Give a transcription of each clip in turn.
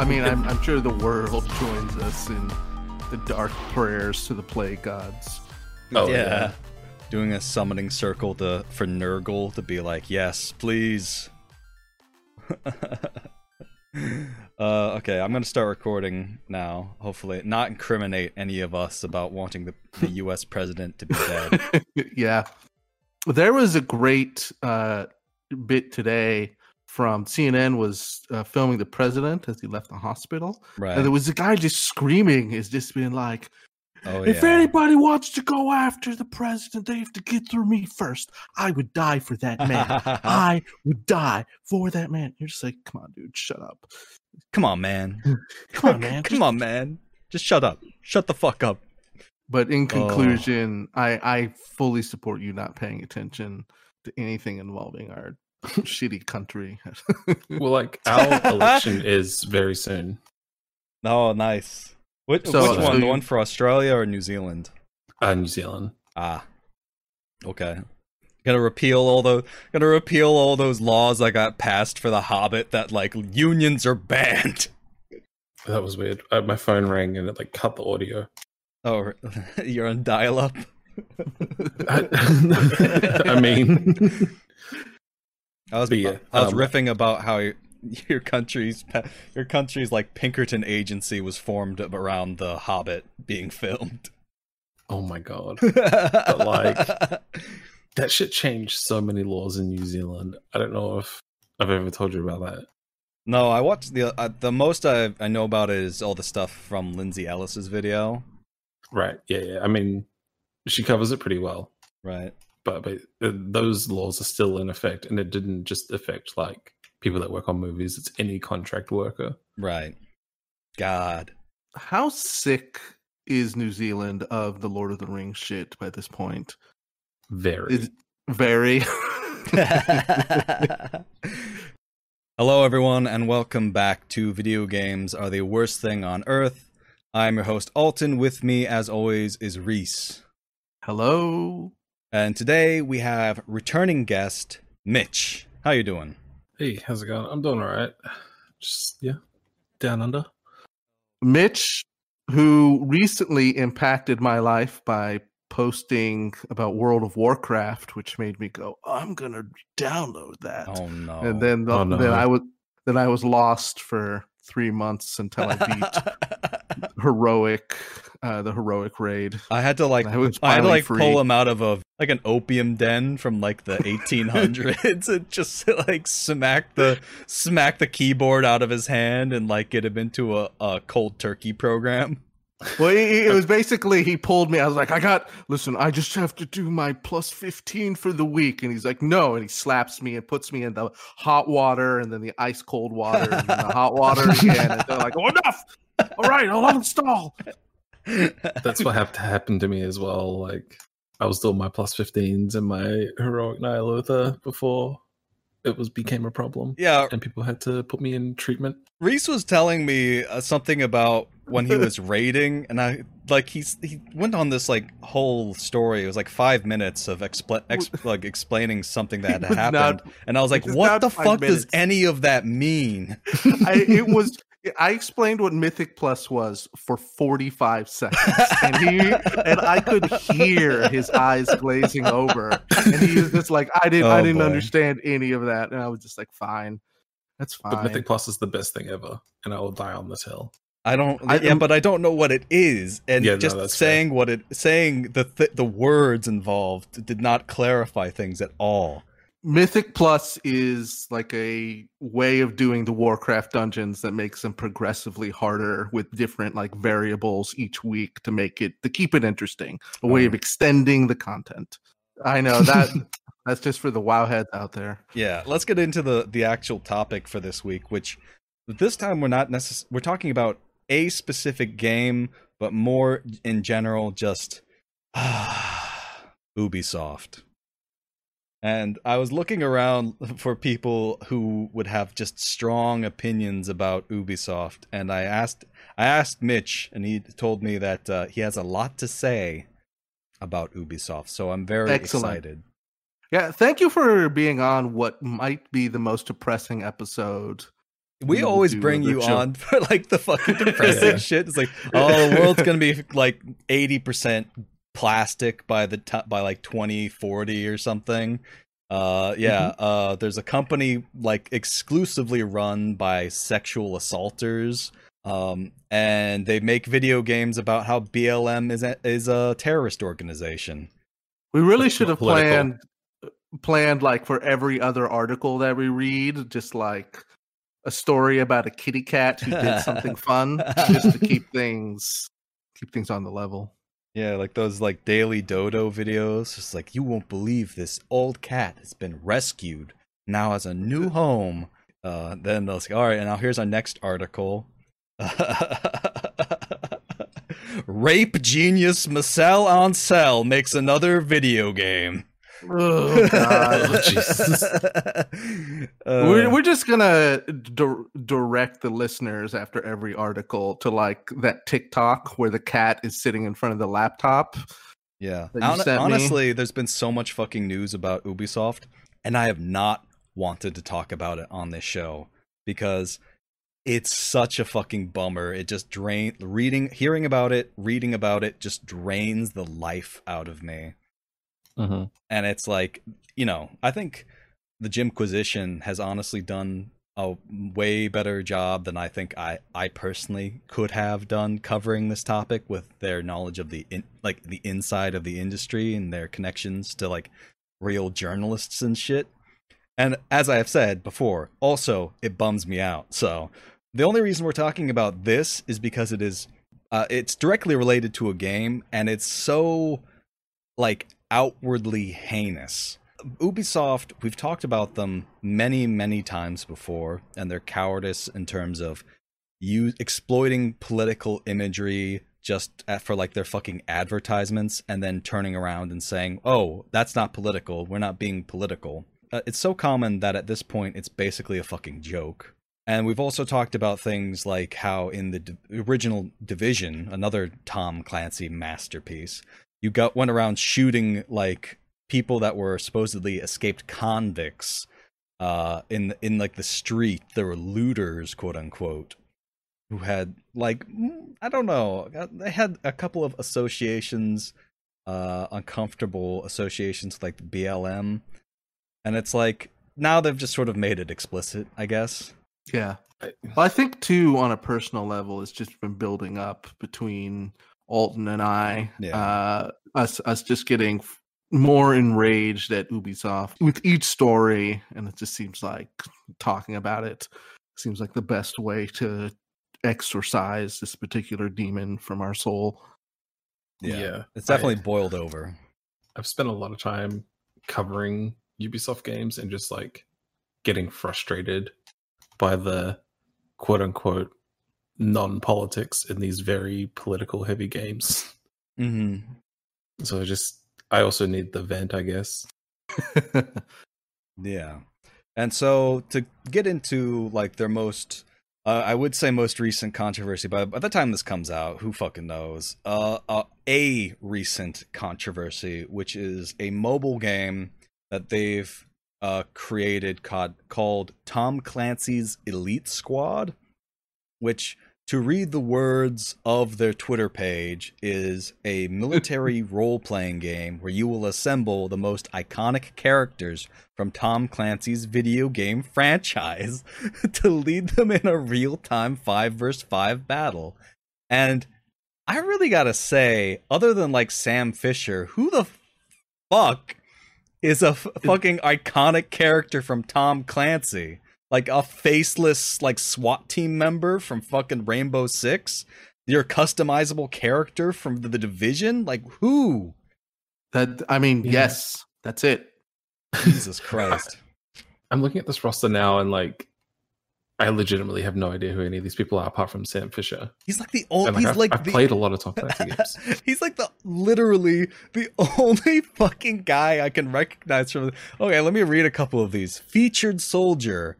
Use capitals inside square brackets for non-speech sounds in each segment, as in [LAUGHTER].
hope. I mean, I'm, I'm sure the world [LAUGHS] joins us in the dark prayers to the plague gods. Oh yeah. yeah. Doing a summoning circle to for Nurgle to be like, yes, please. [LAUGHS] uh, okay, I'm gonna start recording now. Hopefully, not incriminate any of us about wanting the, the [LAUGHS] U.S. president to be dead. yeah. There was a great uh, bit today from CNN was uh, filming the president as he left the hospital. right? And there was a guy just screaming, is just being like, oh if yeah. anybody wants to go after the president, they have to get through me first. I would die for that man. [LAUGHS] I would die for that man. You're just like, come on, dude, shut up. Come on, man. [LAUGHS] Come on, man. [LAUGHS] Come on, man. Just shut up. Shut the fuck up. But in Oh. conclusion, I I fully support you not paying attention to anything involving our [LAUGHS] shitty country. [LAUGHS] Well, like our election is very soon. Oh, nice. Which, So- which so one? the one for Australia or New Zealand? Uh, New Zealand. Ah, okay. Gonna repeal all those. Gonna repeal all those laws that got passed for the Hobbit that like unions are banned. That was weird. Uh, my phone rang and it like cut the audio. Oh, [LAUGHS] you're on dial-up. I, I mean, I was yeah, I was um, riffing about how your, [LAUGHS] your country's your country's like Pinkerton agency was formed around the Hobbit being [LAUGHS] filmed. oh my god, [LAUGHS] but like- that shit changed so many laws in New Zealand. I don't know if I've ever told you about that. no, I watched the uh, the most I I know about is all the stuff from Lindsay Ellis's video. Right? Yeah, yeah. I mean, she covers it pretty well. Right. But but uh, those laws are still in effect, and it didn't just affect like people that work on movies. It's any contract worker. Right. God. How sick is New Zealand of the Lord of the Rings shit by this point? Very. Is very. [LAUGHS] [LAUGHS] Hello, everyone, and welcome back to Video Games Are the Worst Thing on Earth. I'm your host, Alton. With me, as always, is Reese. Hello. And today we have returning guest, Mitch. How you doing? hey, how's it going? I'm doing all right. Just yeah, down under. Mitch, who recently impacted my life by posting about World of Warcraft, which made me go, I'm gonna download that. Oh no. and then Oh, no. then I was then I was lost for three months until I beat [LAUGHS] heroic uh the heroic raid. I had to like I was I had to like free. pull him out of a like an opium den from like the [LAUGHS] 1800s and just like smack the smack the keyboard out of his hand and like get him into a, a cold turkey program. Well, it, it [LAUGHS] was basically he pulled me. I was like, I got listen. I just have to do my plus fifteen for the week, and he's like, no, and he slaps me and puts me in the hot water, and then the ice cold water, and the hot water [LAUGHS] again, and they're like, oh, enough. All right, I'll uninstall. That's what have to happen to me as well. Like I was doing my plus 15s and my heroic Ny'alotha before it was became a problem, yeah, and people had to put me in treatment. Reese was telling me uh, something about when he was [LAUGHS] raiding, and I like he's he went on this like whole story. It was like five minutes of expl- ex- like explaining something that had [LAUGHS] happened, not- and I was like, was "What the five fuck does any of that mean?" [LAUGHS] I, it was. I explained what Mythic Plus was for 45 seconds, [LAUGHS] and he and I could hear his eyes glazing over, and he was just like, "I didn't, I Oh, didn't boy. understand any of that," and I was just like, "Fine, that's fine." But Mythic Plus is the best thing ever, and I will die on this hill. I don't. I- yeah, but I don't know what it is, and Yeah, no, just fair. saying what it saying the th- the words involved did not clarify things at all. Mythic Plus is like a way of doing the Warcraft dungeons that makes them progressively harder with different like variables each week to make it to keep it interesting. A way of extending the content. I know that [LAUGHS] that's just for the WoW heads out there. Yeah, let's get into the the actual topic for this week, which this time we're not necess- we're talking about a specific game, but more in general just [SIGHS] Ubisoft. And I was looking around [LAUGHS] for people who would have just strong opinions about Ubisoft, and I asked I asked Mitch, and he told me that uh, he has a lot to say about Ubisoft. So I'm very Excellent. excited. Yeah, thank you for being on what might be the most depressing episode We we always bring you show. on for like the fucking [LAUGHS] depressing Yeah. shit. It's like, oh, the world's gonna be like eighty percent plastic by the t- by like twenty forty or something. Uh, yeah. Mm-hmm. Uh, there's a company like exclusively run by sexual assaulters. Um, and they make video games about how BLM is a, is a terrorist organization. We really That's should have political. planned planned like for every other article that we read, just like a story about a kitty cat who did something fun, just to [LAUGHS] keep things keep things on the level. Yeah, like those like daily dodo videos. It's like you won't believe this old cat has been rescued, now has a new [LAUGHS] home. Uh, then they'll say, "All right, and now here's our next article." [LAUGHS] Rape genius Marcel Ancel makes another video game. Oh [LAUGHS] god. Oh, Jesus. [LAUGHS] Uh, we're, we're just gonna di- direct the listeners after every article to like that TikTok where the cat is sitting in front of the laptop. Yeah. Hon- sent me. honestly, there's been so much fucking news about Ubisoft, and I have not wanted to talk about it on this show because it's such a fucking bummer. It just drains reading, hearing about it, reading about it just drains the life out of me. Hmm And it's like, you know, I think the Jimquisition has honestly done a way better job than I think I I personally could have done covering this topic with their knowledge of the in, like the inside of the industry and their connections to like real journalists and shit. And as I have said before, also it bums me out. So the only reason we're talking about this is because it is uh, it's directly related to a game and it's so like outwardly heinous. Ubisoft, we've talked about them many, many times before, and their cowardice in terms of you exploiting political imagery just for like their fucking advertisements, and then turning around and saying, "Oh, that's not political. We're not being political." Uh, it's so common that at this point, it's basically a fucking joke. And we've also talked about things like how in the di- original Division, another Tom Clancy masterpiece, you got went around shooting like people that were supposedly escaped convicts uh in in like the street. There were looters quote unquote who had like mm, i don't know uh, they had a couple of associations uh uncomfortable associations with, like the blm and it's like now they've just sort of made it explicit i guess. Yeah. Well, I think too, on a personal level, it's just been building up between Alton and I. Yeah. Uh, us, us just getting more enraged at Ubisoft with each story, and it just seems like talking about it seems like the best way to exorcise this particular demon from our soul. Yeah. it's definitely I- boiled over I've spent a lot of time covering Ubisoft games and just like getting frustrated by the quote unquote non politics in these very political heavy games. hmm So I just, I also need the vent, I guess. [LAUGHS] Yeah. And so to get into like their most uh, I would say most recent controversy, but by the time this comes out, who fucking knows? Uh, uh, a recent controversy, which is a mobile game that they've uh, created called, called Tom Clancy's Elite Squad, which, to read the words of their Twitter page, is a [LAUGHS] military role playing game where you will assemble the most iconic characters from Tom Clancy's video game franchise [LAUGHS] to lead them in a real time 5 versus 5 battle. And I really gotta say, other than like Sam Fisher, who the fuck is a f- fucking iconic character from Tom Clancy? Like a faceless like SWAT team member from fucking Rainbow Six? Your customizable character from the, the division? Like who? that I mean, Yeah. yes, that's it. Jesus [LAUGHS] Christ. I'm looking at this roster now and like, I legitimately have no idea who any of these people are apart from Sam Fisher. He's like the only like, he's I've, like I've the, played a lot of [LAUGHS] Tom Clancy games. He's like the literally the [LAUGHS] only fucking guy I can recognize from. Okay, let me read a couple of these. Featured soldier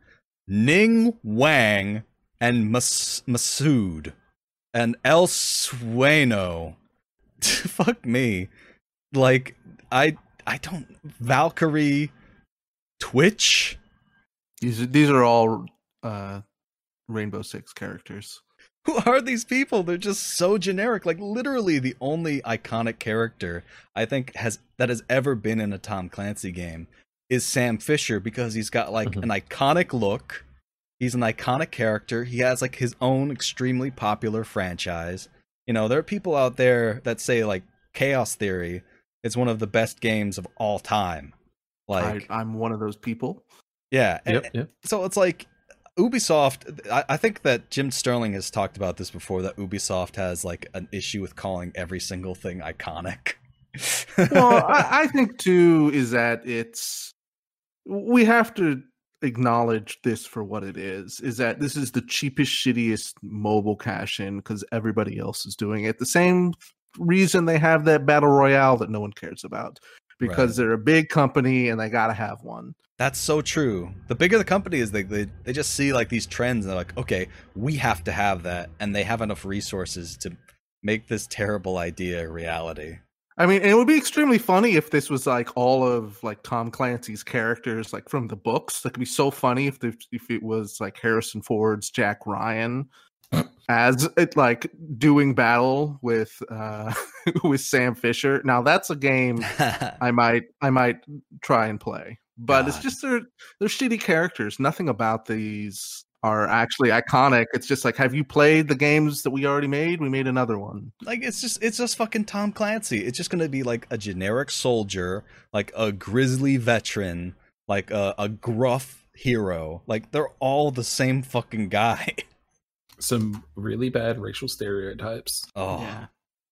Ning Wang and Mas- Masood and El Sueno. [LAUGHS] Fuck me. Like I I don't Valkyrie Twitch. These are- these are all uh, Rainbow Six characters. Who are these people? They're just so generic. Like literally the only iconic character I think has that has ever been in a Tom Clancy game is Sam Fisher because he's got like Mhm. an iconic look. He's an iconic character. He has like his own extremely popular franchise. You know, there are people out there that say like Chaos Theory is one of the best games of all time. Like I, I'm one of those people. yeah, and- Yep, yep. so it's like Ubisoft. I, I think that Jim Sterling has talked about this before. That Ubisoft has like an issue with calling every single thing iconic. [LAUGHS] well, I, I think too is that it's we have to acknowledge this for what it is. Is that this is the cheapest, shittiest mobile cash in because everybody else is doing it. The same reason they have that battle royale that no one cares about because Right. they're a big company and they got to have one. That's so true. The bigger the company is, they, they they just see like these trends and they're like, okay, we have to have that, and they have enough resources to make this terrible idea a reality. I mean, it would be extremely funny if this was like all of like Tom Clancy's characters, like from the books. That could be so funny if the, if it was like Harrison Ford's Jack Ryan as it like doing battle with uh [LAUGHS] with Sam Fisher. Now that's a game [LAUGHS] I might I might try and play, but it's just they're they're shitty characters. Nothing about these are actually iconic. It's just like, have you played the games that we already made? We made another one. like it's just it's just fucking Tom Clancy. It's just gonna be like a generic soldier, like a grizzly veteran, like a, a gruff hero. Like they're all the same fucking guy. [LAUGHS] Some really bad racial stereotypes. Oh, Yeah.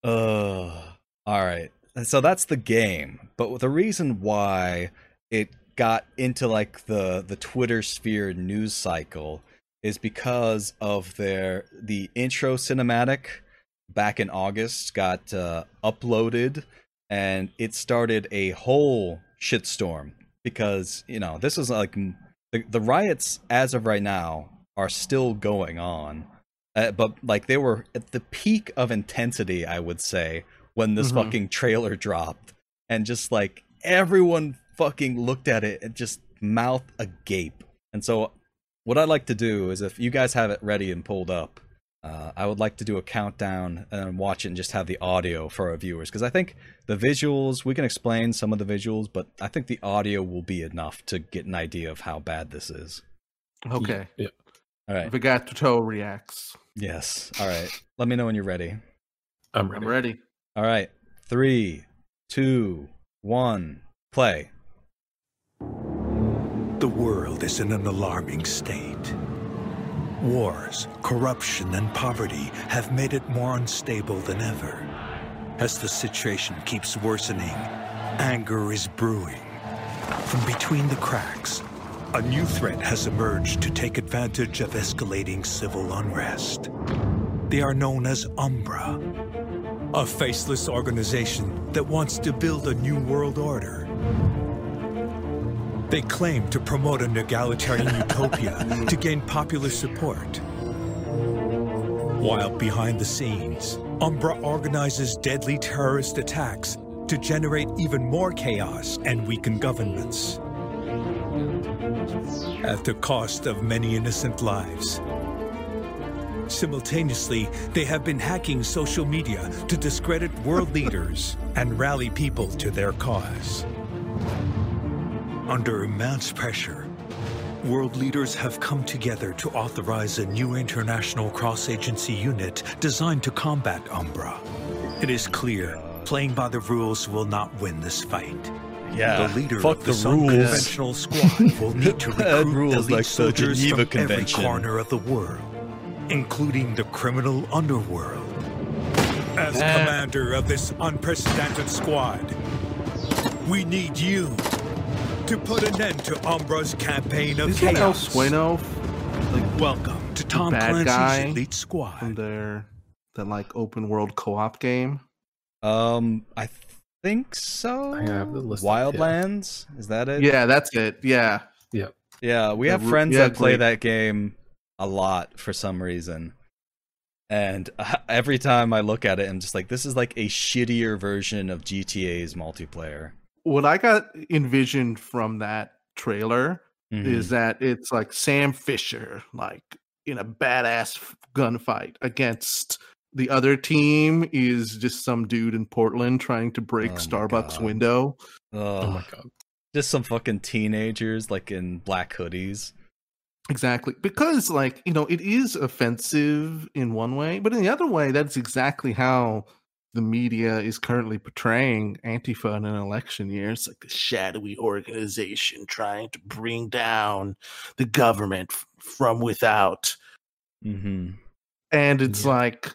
Ugh. All right. So that's the game. But the reason why it got into like the the Twitter sphere news cycle is because of their the intro cinematic back in August got uh, uploaded and it started a whole shitstorm because you know this is like the, the riots as of right now are still going on uh, but like they were at the peak of intensity i would say when this Mhm. fucking trailer dropped and just like everyone fucking looked at it and just mouth agape and so what i'd like to do is if you guys have it ready and pulled up uh, i would like to do a countdown and watch it and just have the audio for our viewers because i think the visuals we can explain some of the visuals but i think the audio will be enough to get an idea of how bad this is Okay. Yep. all right Vigatoto reacts. yes all right let me know when you're ready I'm ready. I'm ready. All right. Three, two, one, play. The world is in an alarming state. Wars, corruption, and poverty have made it more unstable than ever. As the situation keeps worsening, anger is brewing. From between the cracks, a new threat has emerged to take advantage of escalating civil unrest. They are known as Umbra, a faceless organization that wants to build a new world order. They claim to promote an egalitarian utopia to gain popular support. While behind the scenes, Umbra organizes deadly terrorist attacks to generate even more chaos and weaken governments. At the cost of many innocent lives. Simultaneously, they have been hacking social media to discredit world leaders and rally people to their cause. Under immense pressure, world leaders have come together to authorize a new international cross-agency unit designed to combat Umbra. It is clear, playing by the rules will not win this fight. Yeah. the leader fuck of the, the rules. unconventional squad [LAUGHS] will need to recruit rules elite like soldiers from every Convention. corner of the world, including the criminal underworld. As commander of this unprecedented squad, we need you to put an end to Umbra's campaign of Is that El chaos. Sueno Welcome to Tom bad Clancy's guy Elite from Squad. their that like open world co-op game? Um, I think so. I have the list up, Wildlands. Is that it? Yeah, that's it. Yeah. Yeah, we have Ru- friends yeah, that play great. that game a lot for some reason. And [LAUGHS] every time I look at it, I'm just like, this is like a shittier version of GTA's multiplayer. What I got envisioned from that trailer Mhm. is that it's like Sam Fisher, like in a badass gunfight against the other team is just some dude in Portland trying to break Oh Starbucks God. window. Oh Ugh. my [SIGHS] god. just some fucking teenagers like in black hoodies. Exactly. Because like, you know, it is offensive in one way, but in the other way that's exactly how the media is currently portraying Antifa in an election year. It's like a shadowy organization trying to bring down the government f- from without. Mm-hmm. and it's Yeah. like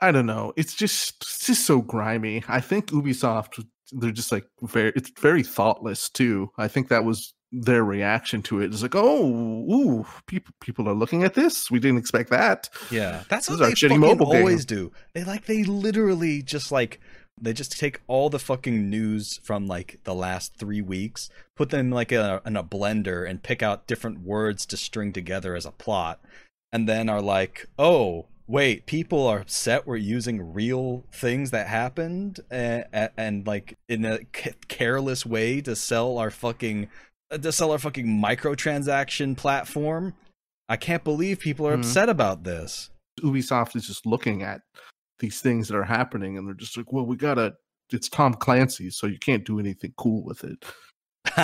i don't know it's just it's just so grimy i think ubisoft they're just like very it's very thoughtless too i think that was their reaction to it's like oh ooh people people are looking at this we didn't expect that Yeah, that's This what is our they shitty mobile game. always do. They like they literally just like they just take all the fucking news from like the last three weeks, put them like a, in a blender, and pick out different words to string together as a plot, and then are like, oh. Wait, people are upset we're using real things that happened and, and like in a careless way to sell our fucking to sell our fucking microtransaction platform. I can't believe people are Mhm. upset about this. ubisoft is just looking at these things that are happening and they're just like well we gotta it's tom clancy so you can't do anything cool with it [LAUGHS]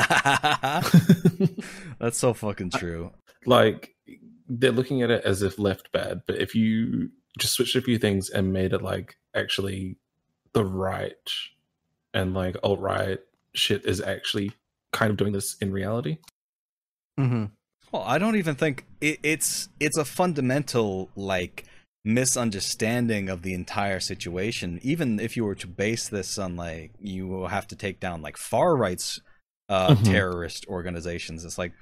That's so fucking true. like they're looking at it as if left bad, but if you just switched a few things and made it like actually the right and like alt right shit is actually kind of doing this in reality. mm-hmm. Well, I don't even think it, it's it's a fundamental like misunderstanding of the entire situation. Even if you were to base this on like you will have to take down like far right's uh, Mhm. terrorist organizations. It's like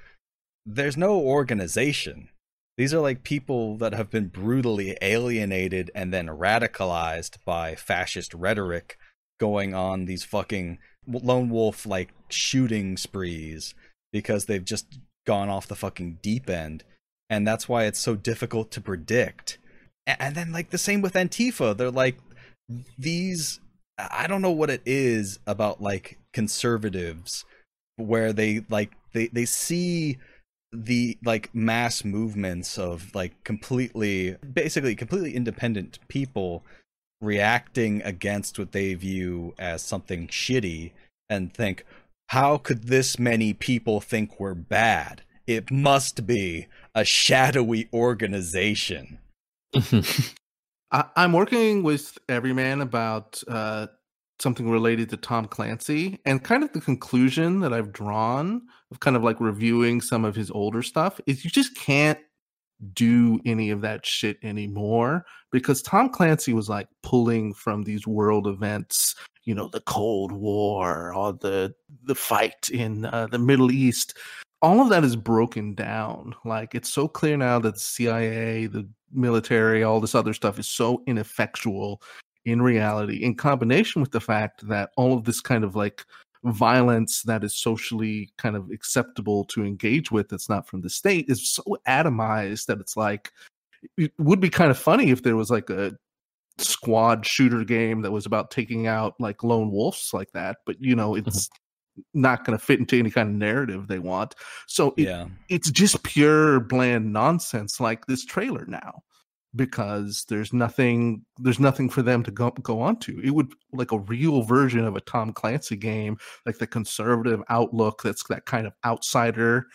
there's no organization. These are like people that have been brutally alienated and then radicalized by fascist rhetoric going on these fucking lone wolf like shooting sprees because they've just gone off the fucking deep end and that's why it's so difficult to predict. And then like the same with antifa. They're like these i don't know what it is about like conservatives where they like they they see the like mass movements of like completely basically completely independent people reacting against what they view as something shitty and think how could this many people think we're bad? It must be a shadowy organization. [LAUGHS] I, I'm working with Everyman about uh, something related to Tom Clancy, and kind of the conclusion that I've drawn of kind of like reviewing some of his older stuff is you just can't do any of that shit anymore because Tom Clancy was like pulling from these world events, you know, the Cold War or the the fight in uh, the Middle East. All of that is broken down. Like it's so clear now that the CIA, the military, all this other stuff is so ineffectual in reality, in combination with the fact that all of this kind of like violence that is socially kind of acceptable to engage with that's not from the state is so atomized that it's like it would be kind of funny if there was like a squad shooter game that was about taking out like lone wolves like that but you know mm-hmm. it's not going to fit into any kind of narrative they want. So it, yeah. it's just pure bland nonsense like this trailer now because there's nothing there's nothing for them to go go on to. It would like a real version of a tom clancy game like the conservative outlook that's that kind of outsider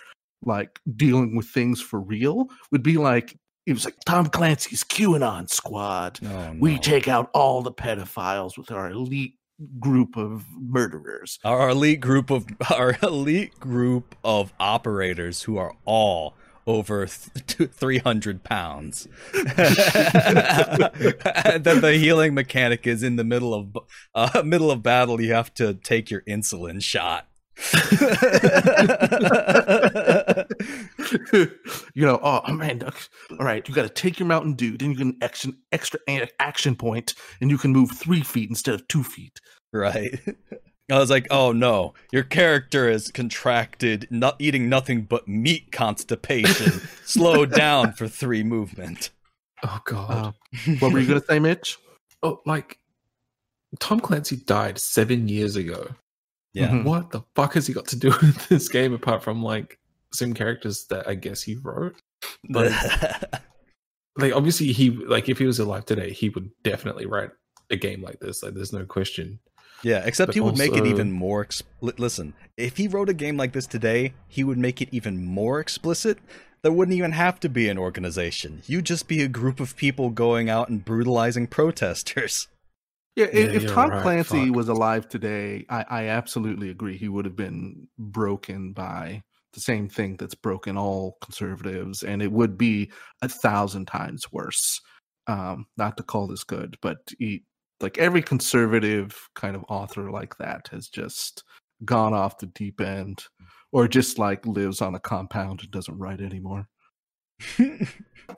like dealing with things for real would be like it was like tom clancy's qanon squad. Oh, no, we take out all the pedophiles with our elite group of murderers. Our elite group of [LAUGHS] our elite group of operators who are all over th- 300 pounds. [LAUGHS] [LAUGHS] That the healing mechanic is in the middle of uh, middle of battle you have to take your insulin shot. [LAUGHS] You know, oh man, all right, you got to take your Mountain Dew, then you can action extra action point, and you can move three feet instead of two feet. right i was like oh no your character is contracted not eating nothing but meat constipation [LAUGHS] slowed down for three movement oh god. Uh, what were you gonna say, Mitch? [LAUGHS] oh, like Tom Clancy died seven years ago. yeah Mhm. What the fuck has he got to do [LAUGHS] with this game apart from like some characters that I guess he wrote? Like, like obviously he like if he was alive today, he would definitely write a game like this. Like there's no question. Yeah, except But he would make it even more. Ex- listen, if he wrote a game like this today, he would make it even more explicit. There wouldn't even have to be an organization. You'd just be a group of people going out and brutalizing protesters. [LAUGHS] Yeah, Yeah, if, if Tom right, Clancy fuck. was alive today, I, I absolutely agree. He would have been broken by the same thing that's broken all conservatives, and it would be a thousand times worse. Um, not to call this good, but he, like every conservative kind of author like that has just gone off the deep end, or just like lives on a compound and doesn't write anymore.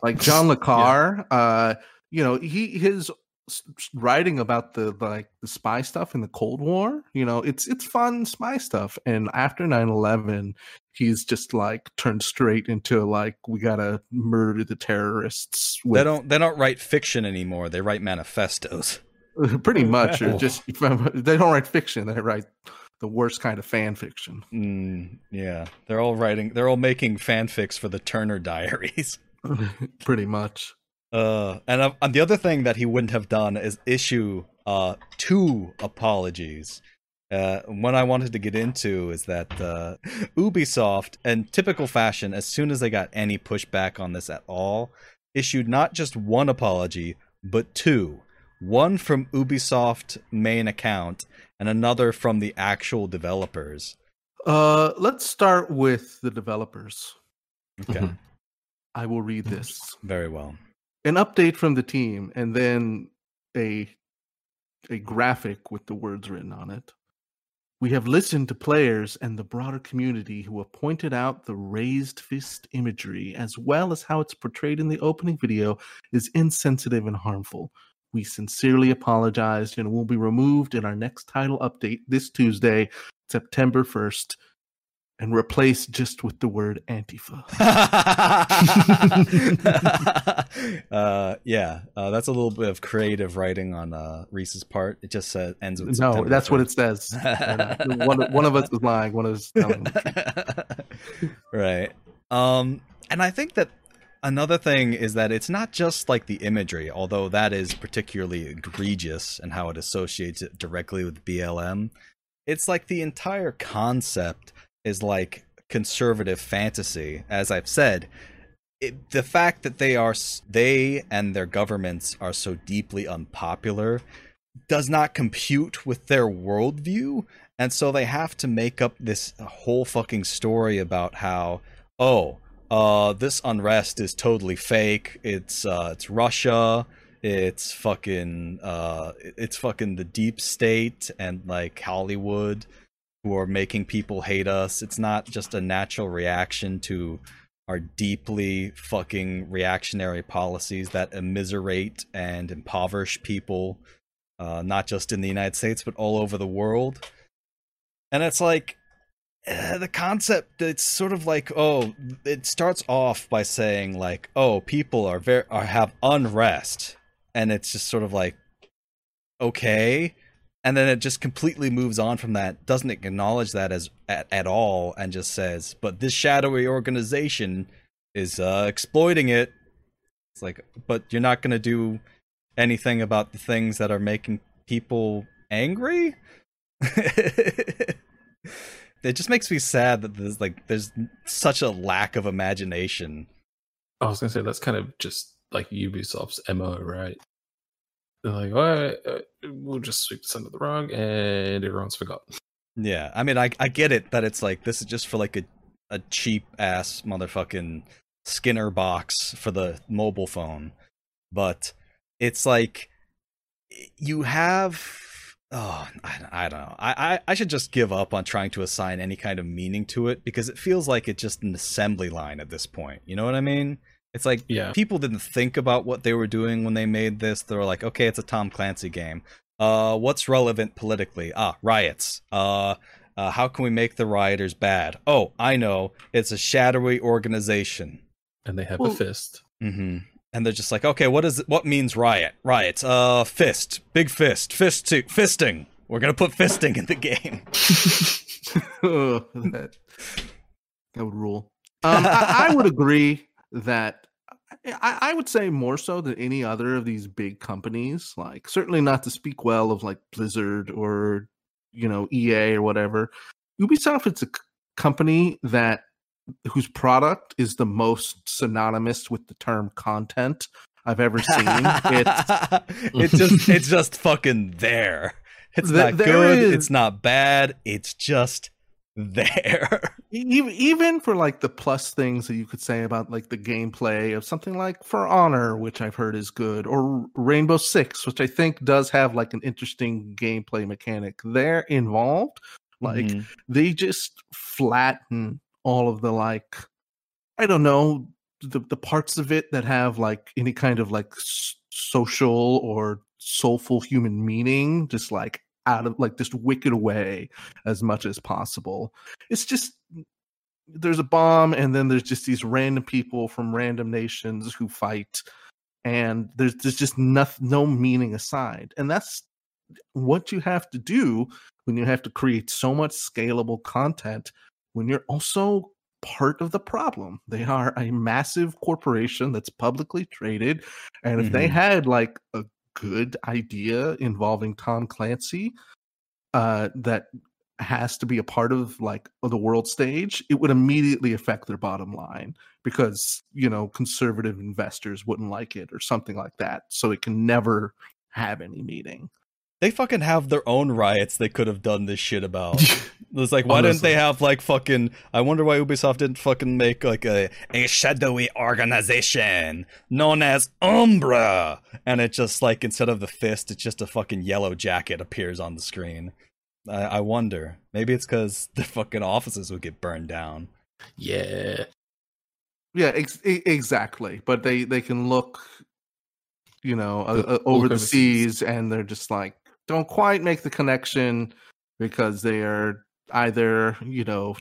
like John [LAUGHS] Le Carre, uh, you know, he his writing about the like the spy stuff in the Cold War, you know, it's it's fun spy stuff. And after 9-11, he's just like turned straight into like we gotta murder the terrorists. they don't. They don't write fiction anymore. They write manifestos. [LAUGHS] pretty much, Oh. just they don't write fiction; they write the worst kind of fan fiction. Mm, yeah, they're all writing. They're all making fanfics for the Turner Diaries. [LAUGHS] pretty much. Uh, and and the other thing that he wouldn't have done is issue uh two apologies. Uh, one I wanted to get into is that uh, Ubisoft, in typical fashion, as soon as they got any pushback on this at all, issued not just one apology but two. One from Ubisoft main account and another from the actual developers. Uh, let's start with the developers. Okay, Mhm. I will read this. very well. an update from the team and then a a graphic with the words written on it. We have listened to players and the broader community who have pointed out the raised fist imagery as well as how it's portrayed in the opening video is insensitive and harmful. We sincerely apologize and will be removed in our next title update this Tuesday, September 1st, and replaced just with the word Antifa. [LAUGHS] uh, yeah, uh, that's a little bit of creative writing on uh, Reese's part. It just said ends with No, September that's what it says. And, [LAUGHS] one, one of us is lying. One of us is telling the truth. [LAUGHS] right. Um, and I think that another thing is that it's not just like the imagery, although that is particularly egregious and how it associates it directly with BLM. It's like the entire concept is like conservative fantasy. As I've said, it, the fact that they are they and their governments are so deeply unpopular does not compute with their worldview and so they have to make up this whole fucking story about how oh uh this unrest is totally fake. It's uh it's russia. It's fucking uh it's fucking the deep state and like hollywood who are making people hate us. It's not just a natural reaction to our deeply fucking reactionary policies that immiserate and impoverish people uh, not just in the United States but all over the world. And it's like eh, the concept. It's sort of like oh, it starts off by saying like oh, people are very are have unrest, and it's just sort of like okay, and then it just completely moves on from that. Doesn't acknowledge that as at, at all, and just says, but this shadowy organization is uh, exploiting it. It's like, but you're not gonna do anything about the things that are making people angry. [LAUGHS] it just makes me sad that there's like there's such a lack of imagination. I was gonna say that's kind of just like Ubisoft's mo, right? They're like, "Oh, uh, we'll just sweep this under the rug, and everyone's forgotten." Yeah, I mean, I I get it that it's like this is just for like a a cheap ass motherfucking Skinner box for the mobile phone, but it's like you have oh I, I don't know I, I I should just give up on trying to assign any kind of meaning to it because it feels like it's just an assembly line at this point. You know what I mean? It's like Yeah, people didn't think about what they were doing when they made this. They were like, okay, it's a Tom Clancy game. Uh, what's relevant politically? Ah, riots. Uh, uh, how can we make the rioters bad? Oh, I know. It's a shadowy organization. and they have Well- a fist. hmm And they're just like, okay, what is what means riot? Riots. Uh, fist, big fist, fist, to fisting. We're gonna put fisting in the game. that, [LAUGHS] that would rule. Um, I, I would agree that I, I would say more so than any other of these big companies. Like certainly not to speak well of like Blizzard or you know EA or whatever. Ubisoft it's a company that whose product is the most synonymous with the term content I've ever seen. it's [LAUGHS] it's just it's just fucking there. It's Th- not there good. is- It's not bad. It's just there. [LAUGHS] even even for like the plus things that you could say about like the gameplay of something like For Honor, which I've heard is good, or Rainbow Six, which I think does have like an interesting gameplay mechanic. They're involved. Like Mhm. they just flatten all of the like I don't know the the parts of it that have like any kind of like social or soulful human meaning, just like out of like just wicked away as much as possible. It's just mm, there's a bomb and then there's just these random people from random nations who fight and there's there's just nothing no meaning aside and that's what you have to do when you have to create so much scalable content when you're also part of the problem they are a massive corporation that's publicly traded and if they Mhm. had like a good idea involving tom clancy uh that has to be a part of like of the world stage it would immediately affect their bottom line because you know conservative investors wouldn't like it or something like that so it can never have any meaning They fucking have their own riots they could have done this shit about. [LAUGHS] It's like, why didn't they have like fucking? I wonder why Ubisoft didn't fucking make like a a shadowy organization known as Umbra, and it just like instead of the fist, it's just a fucking yellow jacket appears on the screen. I, I wonder. Maybe it's because [LAUGHS] the fucking offices would get burned down. yeah. yeah ex- exactly but they they can look you know uh, uh, over the overseas. seas and they're just like don't quite make the connection because they are either you know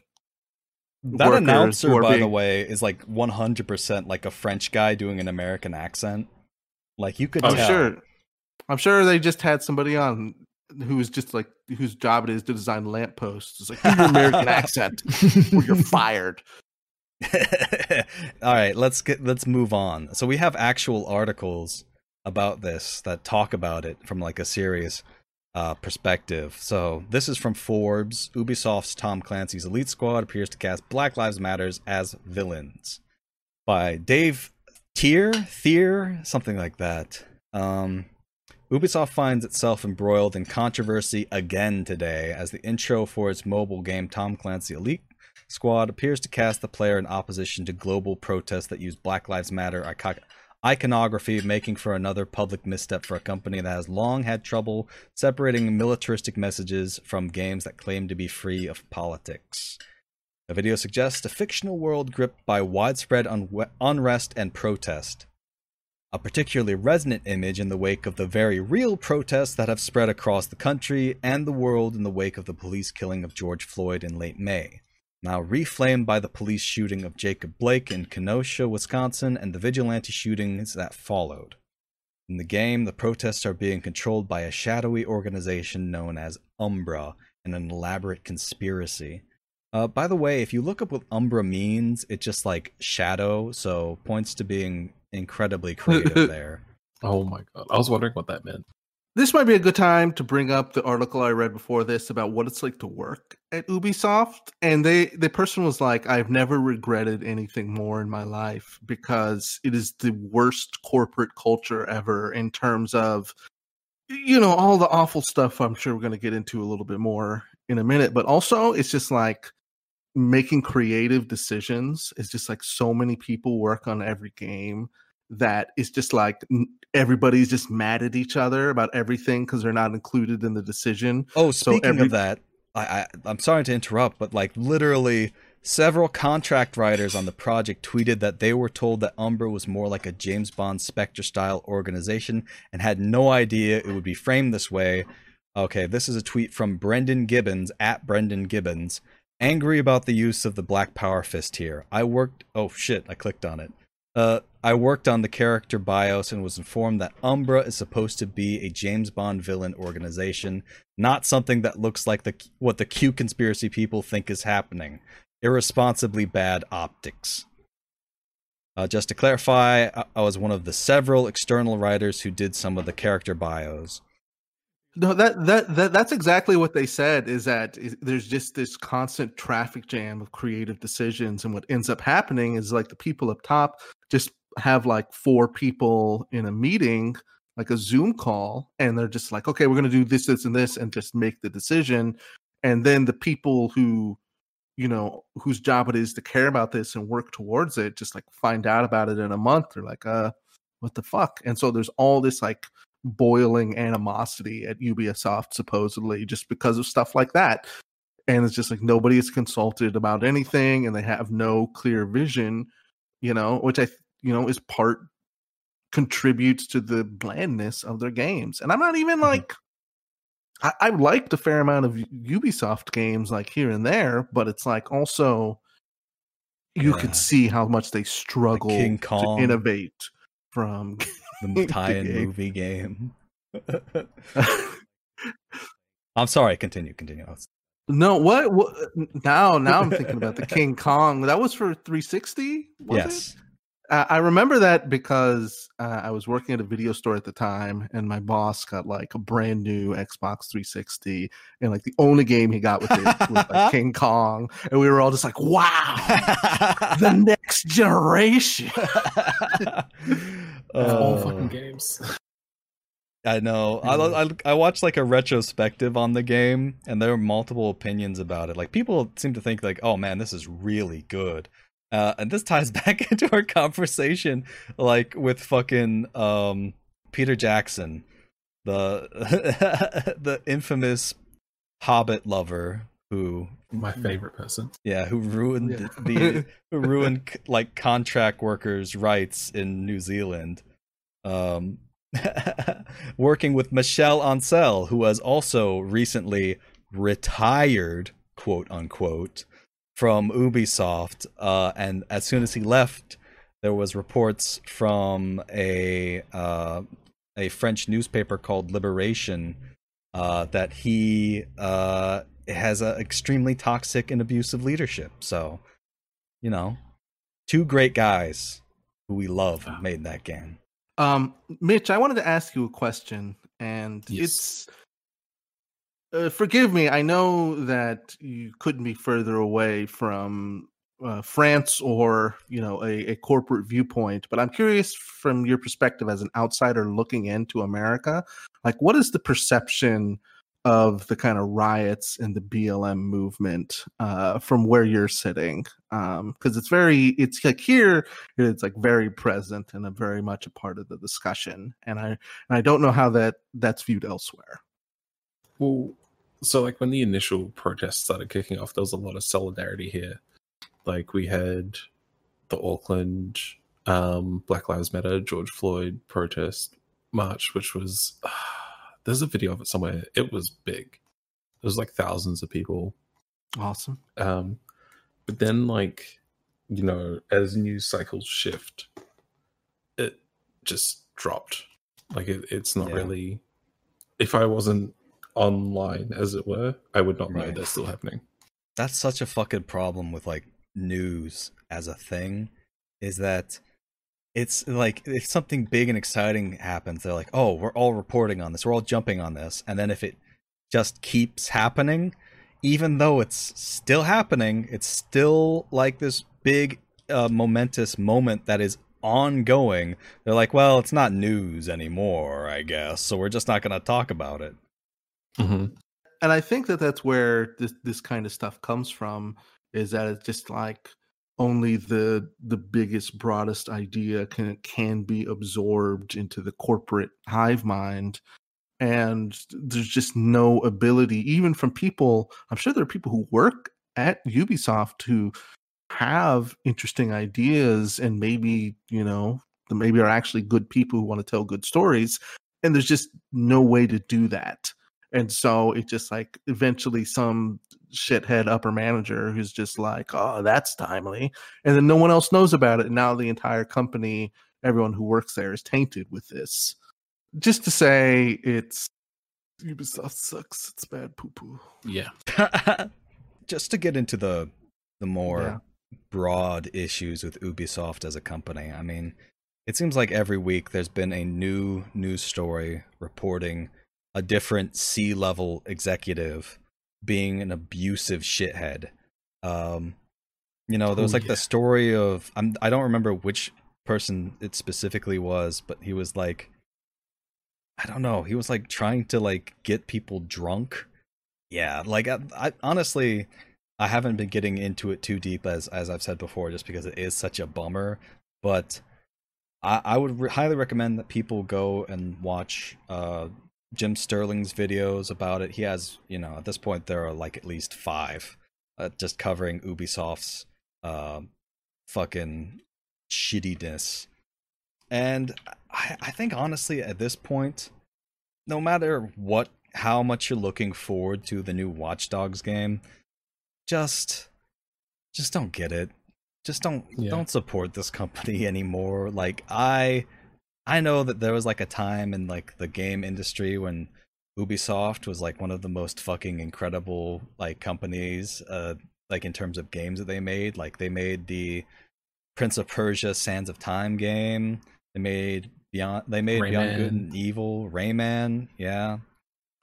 That announcer, by the way, is like 100% like a French guy doing an American accent. Like you could I'm tell. sure. I'm sure they just had somebody on who was just like whose job it is to design lampposts. It's like your American [LAUGHS] accent or you're fired. [LAUGHS] All right, let's get let's move on. So we have actual articles about this that talk about it from like a serious uh, perspective. So this is from Forbes. Ubisoft's Tom Clancy's Elite Squad appears to cast Black Lives Matters as villains by Dave Tier, Thier, something like that. Um, Ubisoft finds itself embroiled in controversy again today as the intro for its mobile game Tom Clancy Elite Squad appears to cast the player in opposition to global protests that use Black Lives Matter ico- iconography, making for another public misstep for a company that has long had trouble separating militaristic messages from games that claim to be free of politics. The video suggests a fictional world gripped by widespread unwe- unrest and protest. A particularly resonant image in the wake of the very real protests that have spread across the country and the world in the wake of the police killing of George Floyd in late May. Now reflamed by the police shooting of Jacob Blake in Kenosha, Wisconsin, and the vigilante shootings that followed. In the game, the protests are being controlled by a shadowy organization known as Umbra and an elaborate conspiracy. Uh, by the way, if you look up what Umbra means, it's just like shadow, so points to being incredibly [LAUGHS] creative there. Oh my god. I was wondering what that meant. This might be a good time to bring up the article I read before this about what it's like to work at Ubisoft. And they the person was like, I've never regretted anything more in my life because it is the worst corporate culture ever in terms of you know, all the awful stuff I'm sure we're gonna get into a little bit more in a minute. But also it's just like making creative decisions is just like so many people work on every game that it's just like everybody's just mad at each other about everything because they're not included in the decision. Oh, So speaking every- of that, I, I I'm sorry to interrupt, but like literally several contract writers on the project tweeted that they were told that Umbra was more like a James Bond Spectre style organization and had no idea it would be framed this way. Okay, this is a tweet from Brendan Gibbons at Brendan Gibbons. Angry about the use of the Black Power Fist here. I worked. Oh shit! I clicked on it. Uh, I worked on the character BIOS and was informed that Umbra is supposed to be a James Bond villain organization, not something that looks like the what the Q conspiracy people think is happening. Irresponsibly bad optics. Uh, just to clarify, I, I was one of the several external writers who did some of the character bios. No, that that that that's exactly what they said. Is that is, there's just this constant traffic jam of creative decisions, and what ends up happening is like the people up top just have like four people in a meeting, like a Zoom call, and they're just like, okay, we're gonna do this, this, and this, and just make the decision, and then the people who you know whose job it is to care about this and work towards it just like find out about it in a month they're like uh what the fuck and so there's all this like boiling animosity at ubisoft supposedly just because of stuff like that and it's just like nobody is consulted about anything and they have no clear vision you know which i you know is part contributes to the blandness of their games and i'm not even Mhm. like I, I liked a fair amount of Ubisoft games like here and there, but it's like also you Yeah. could see how much they struggle to innovate from [LAUGHS] The [LAUGHS] tie-in game. movie game. [LAUGHS] I'm sorry. Continue. Continue. no what, what now now I'm thinking about the [LAUGHS] King Kong that was for 360 was it? Yes. Uh, I remember that because uh, I was working at a video store at the time, and my boss got like a brand new Xbox 360, and like the only game he got with it was like [LAUGHS] King Kong, and we were all just like, "Wow, the [LAUGHS] next generation!" [LAUGHS] All Oh. fucking games. I know. I, I I watched like a retrospective on the game, and there were multiple opinions about it. Like people seem to think like, "Oh man, this is really good," uh, and this ties [LAUGHS] back into our conversation, like with fucking um, Peter Jackson, the [LAUGHS] the infamous Hobbit lover who My favorite person. yeah, who ruined Yeah. the [LAUGHS] who ruined like contract workers' rights in New Zealand. Um, working with Michel Ancel, who has also recently retired, quote unquote, from Ubisoft. Uh, and as soon as he left, there was reports from a uh, a French newspaper called Liberation uh, that he uh, has an extremely toxic and abusive leadership. So, you know, two great guys who we love made that game. Um, Mitch, I wanted to ask you a question, and Yes. it's uh, forgive me. I know that you couldn't be further away from uh, France or you know a, a corporate viewpoint, but I'm curious from your perspective as an outsider looking into America, like what is the perception of the kind of riots and the BLM movement uh, from where you're sitting? Because it's very, it's like here, it's like very present and a very much a part of the discussion, and I and I don't know how that that's viewed elsewhere. Well, so like when the initial protests started kicking off, there was a lot of solidarity here. Like we had the Auckland um, Black Lives Matter George Floyd protest march, which was [SIGHS] there's a video of it somewhere. It was big. There was like thousands of people. Awesome. Um, but then like you know, as news cycles shift, it just dropped. Like it, it's not Yeah. really. If I wasn't online, as it were, I would not know Right. they're still happening. That's such a fucking problem with like news as a thing is that it's like if something big and exciting happens, they're like, "Oh, we're all reporting on this. We're all jumping on this." And then if it just keeps happening, even though it's still happening, it's still like this big uh, momentous moment that is ongoing. They're like, "Well, it's not news anymore, I guess. So we're just not going to talk about it." Mm-hmm. and I think that that's where this this kind of stuff comes from is that it's just like only the the biggest broadest idea can can be absorbed into the corporate hive mind and there's just no ability even from people i'm sure there are people who work at ubisoft who have interesting ideas and maybe you know maybe are actually good people who want to tell good stories and there's just no way to do that and so it just like eventually some shithead upper manager who's just like, oh, that's timely. And then no one else knows about it. And now the entire company, everyone who works there is tainted with this. Just to say it's Ubisoft sucks. It's bad poo poo. Yeah. [LAUGHS] just to get into the the more Yeah. broad issues with Ubisoft as a company. I mean, it seems like every week there's been a new news story reporting a different C level executive being an abusive shithead. Um, you know, there was Oh, like yeah. the story of I'm I don't remember which person it specifically was, but he was like I don't know, he was like trying to like get people drunk. Yeah, like I, I honestly I haven't been getting into it too deep as as I've said before just because it is such a bummer, but I, I would re- highly recommend that people go and watch uh, Jim Sterling's videos about it. He has, you know, at this point there are like at least five, uh, just covering Ubisoft's uh, fucking shittiness. And I, I think honestly, at this point, no matter what, how much you're looking forward to the new Watch Dogs game, just, just don't get it just don't Yeah. don't support this company [LAUGHS] anymore like i i know that there was like a time in like the game industry when ubisoft was like one of the most fucking incredible like companies uh like in terms of games that they made like they made the prince of persia sands of time game they made beyond they made beyond good and evil rayman yeah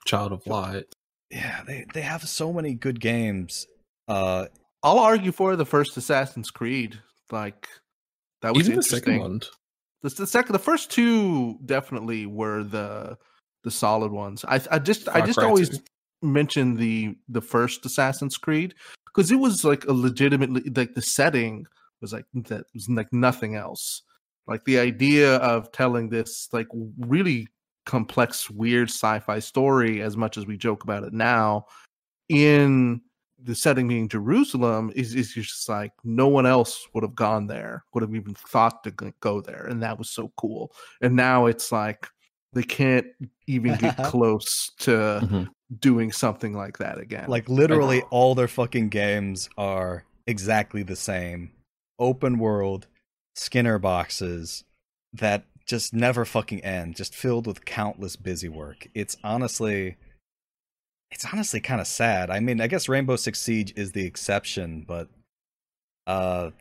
Child of Light. yeah they they have so many good games uh I'll argue for the first Assassin's Creed. Like that was Even the interesting. second one. The, the second, the first two definitely were the the solid ones. I I just I just Cry always 2. mention the the first Assassin's Creed because it was like a legitimately like the setting was like that was like nothing else. Like the idea of telling this like really complex, weird sci-fi story, as much as we joke about it now, in the setting being Jerusalem is is just like no one else would have gone there, would have even thought to go there, and that was so cool. And now it's like they can't even get [LAUGHS] close to Mhm. doing something like that again. Like literally all their fucking games are exactly the same. Open world, Skinner boxes that just never fucking end, just filled with countless busy work. It's honestly it's honestly kind of sad. I mean, I guess Rainbow Six Siege is the exception, but uh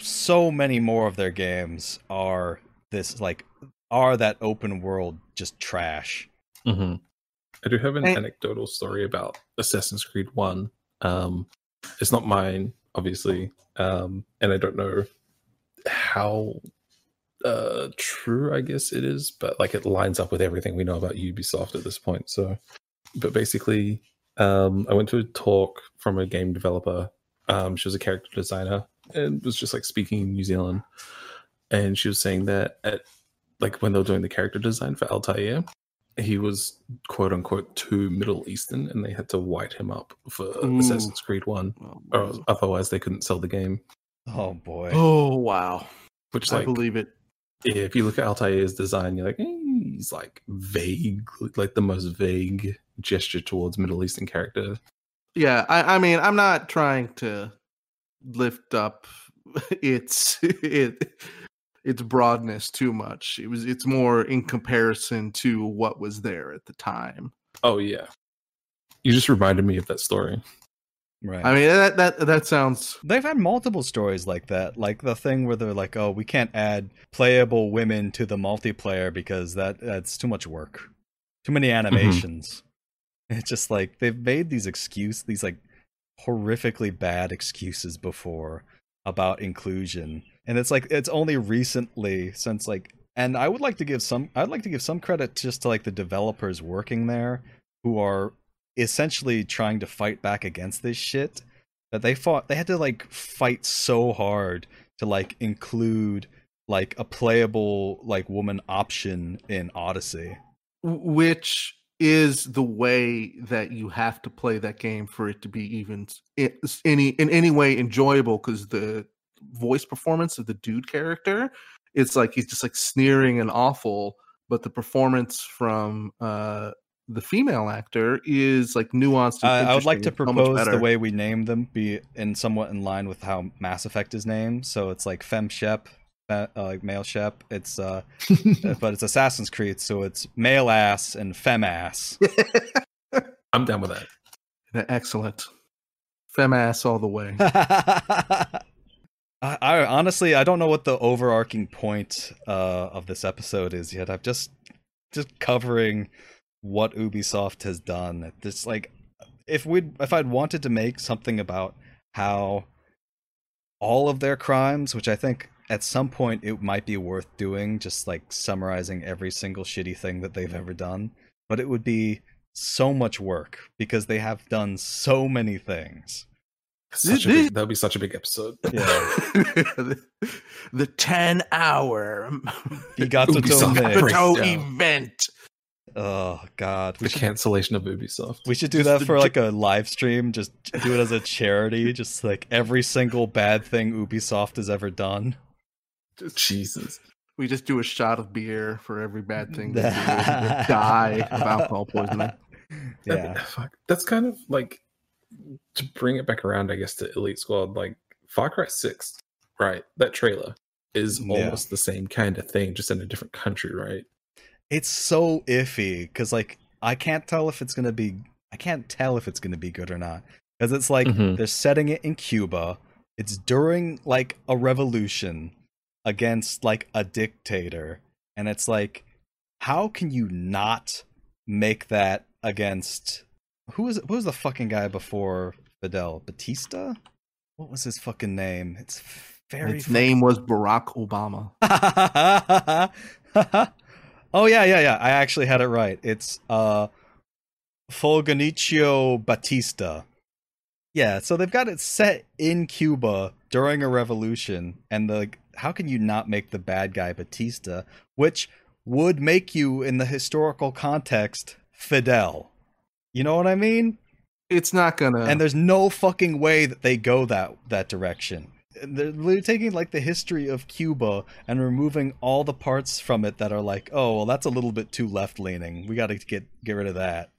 so many more of their games are this like are that open world just trash. hmm I do have an And- anecdotal story about Assassin's Creed One. Um, it's not mine, obviously, um, and I don't know how uh, true I guess it is, but like it lines up with everything we know about Ubisoft at this point. So, but basically, um, I went to a talk from a game developer. Um, she was a character designer and was just like speaking in New Zealand, and she was saying that at like when they were doing the character design for Altair, he was quote unquote too Middle Eastern, and they had to white him up for Ooh. Assassin's Creed One, Oh, or otherwise they couldn't sell the game. Oh boy. Oh wow, Which I believe it. yeah, if you look at Altair's design, you're like, eh, he's like vague, like the most vague gesture towards Middle Eastern character. Yeah, I, I mean, I'm not trying to lift up [LAUGHS] its it its broadness too much. It was it's more in comparison to what was there at the time. Oh yeah, you just reminded me of that story. Right. I mean, that that that sounds They've had multiple stories like that, like the thing where they're like, "Oh, we can't add playable women to the multiplayer because that that's too much work, too many mm-hmm. animations." [LAUGHS] It's just like they've made these excuse, these like horrifically bad excuses before about inclusion, and it's like it's only recently since like, and I would like to give some, I'd like to give some credit just to like the developers working there who are essentially trying to fight back against this shit that they fought they had to like fight so hard to like include like a playable like woman option in Odyssey. which is the way that you have to play that game for it to be even any in any way enjoyable because the voice performance of the dude character it's like he's just like sneering and awful but the performance from uh the female actor is like nuanced and Uh, I would like to interesting so propose the way we name them be in somewhat in line with how Mass Effect is named. So it's like Fem Shep, uh, like male Shep. It's [LAUGHS] uh, but it's Assassin's Creed, so it's male ass and fem ass. [LAUGHS] I'm down with that. excellent fem ass all the way. [LAUGHS] I, I honestly I don't know what the overarching point uh, of this episode is yet. I'm just just covering what Ubisoft has done. This like if we would if I'd wanted to make something about how all of their crimes, which I think at some point it might be worth doing, just like summarizing every single shitty thing that they've ever done. But it would be so much work because they have done so many things. Such a big, that would be such a big episode. Yeah. the, [LAUGHS] the 10 hour Higatsuto Ubisoft Mix. Naruto breakdown. event. Oh god. The should, cancellation of Ubisoft. we should do just that for j- like a live stream. Just do it as a charity. [LAUGHS] Just like every single bad thing Ubisoft has ever done. Just, Jesus. we just do a shot of beer for every bad thing they do. [LAUGHS] and we'll die of alcohol poisoning. [LAUGHS] That'd Yeah. be- fuck. That's kind of like to bring it back around, I guess, to Elite Squad. Like Far Cry Six, right? That trailer is Yeah. almost the same kind of thing, just in a different country, right? It's so iffy because like I can't tell if it's gonna be. I can't tell if it's gonna be good or not because it's like Mhm. they're setting it in Cuba. It's during like a revolution against like a dictator, and it's like, how can you not make that against who was who was the fucking guy before Fidel Batista? What was his fucking name? It's very Its name was Barack Obama. [LAUGHS] oh yeah, yeah, yeah. I actually had it right. It's uh Fulgencio Batista. Yeah, so they've got it set in Cuba during a revolution, and the how can you not make the bad guy Batista, which would make you in the historical context Fidel. You know what I mean? It's not gonna. and there's no fucking way that they go that that direction. They're, taking like the history of Cuba and removing all the parts from it that are like, oh, well, that's a little bit too left leaning. We got to get get rid of that.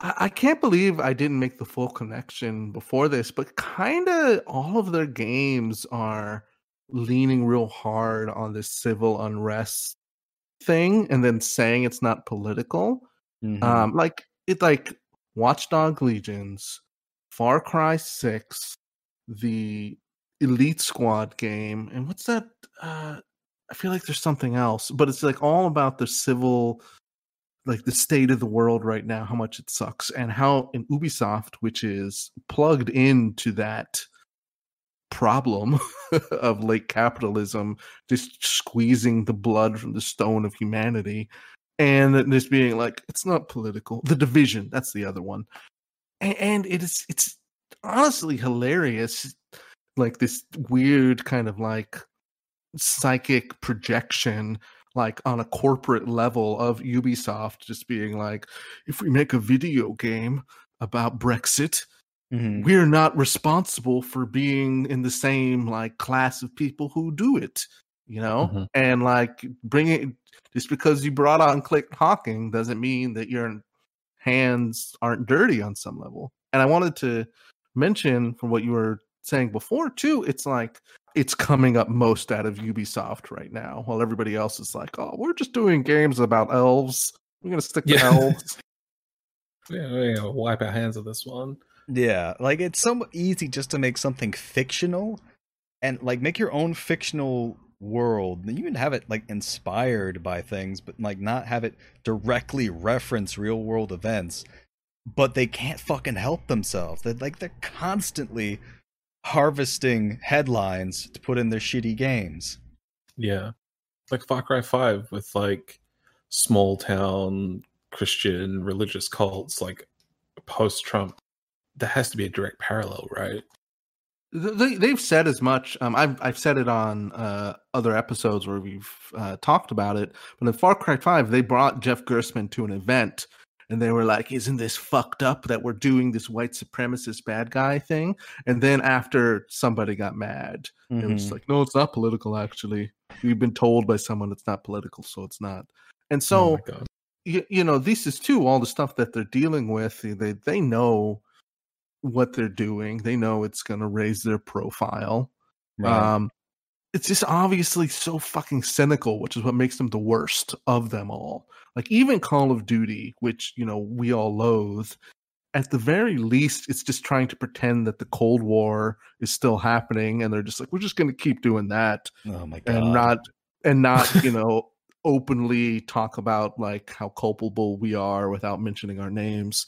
I, I can't believe I didn't make the full connection before this, but kind of all of their games are leaning real hard on this civil unrest thing and then saying it's not political. Mhm. Um, like it, like Watchdog Legions, Far Cry Six, the Elite Squad game, and what's that? Uh, I feel like there's something else, but it's like all about the civil, like the state of the world right now, how much it sucks, and how in Ubisoft, which is plugged into that problem [LAUGHS] of late capitalism, just squeezing the blood from the stone of humanity and this being like it's not political the division that's the other one and, and it is it's honestly hilarious like this weird kind of like psychic projection like on a corporate level of ubisoft just being like if we make a video game about brexit Mhm. we're not responsible for being in the same like class of people who do it you know Mhm. and like bring it just because you brought on click hawking doesn't mean that your hands aren't dirty on some level and i wanted to mention from what you were saying before too it's like it's coming up most out of ubisoft right now while everybody else is like oh we're just doing games about elves we're gonna stick to Yeah. elves [LAUGHS] Yeah, we're gonna wipe our hands of this one. Yeah, like it's so easy just to make something fictional and like make your own fictional world. You can have it like inspired by things, but like not have it directly reference real world events. But they can't fucking help themselves. They're like they're constantly harvesting headlines to put in their shitty games. Yeah, like Far Cry Five with like small town Christian religious cults, like post Trump. There has to be a direct parallel, right? They, they've said as much. Um, I've I've said it on uh, other episodes where we've uh, talked about it. But in Far Cry Five, they brought Jeff Gerstmann to an event, and they were like, "Isn't this fucked up that we're doing this white supremacist bad guy thing?" And then after somebody got mad, it Mm-hmm. was like, "No, it's not political. Actually, we've been told by someone it's not political, so it's not." And oh so god, you, you know this is too all the stuff that they're dealing with they they know what they're doing they know it's going to raise their profile Right. um it's just obviously so fucking cynical which is what makes them the worst of them all like even call of duty which you know we all loathe at the very least, it's just trying to pretend that the Cold War is still happening, and they're just like, we're just going to keep doing that, Oh my god. and not and not you [LAUGHS] know openly talk about like how culpable we are without mentioning our names.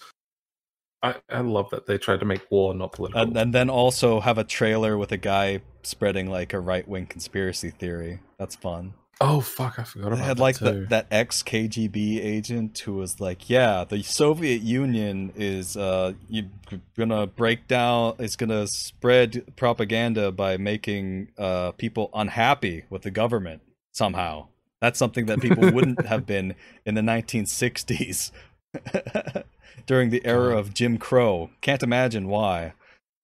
I, I love that they tried to make war not political. and, and then also have a trailer with a guy spreading like a right wing conspiracy theory. That's fun. Oh fuck, I forgot They had that like too. the, that ex KGB agent who was like, "Yeah, the Soviet Union is uh, you gonna break down. It's gonna spread propaganda by making uh people unhappy with the government somehow. That's something that people [LAUGHS] wouldn't have been in the 1960s [LAUGHS] during the era of Jim Crow. Can't imagine why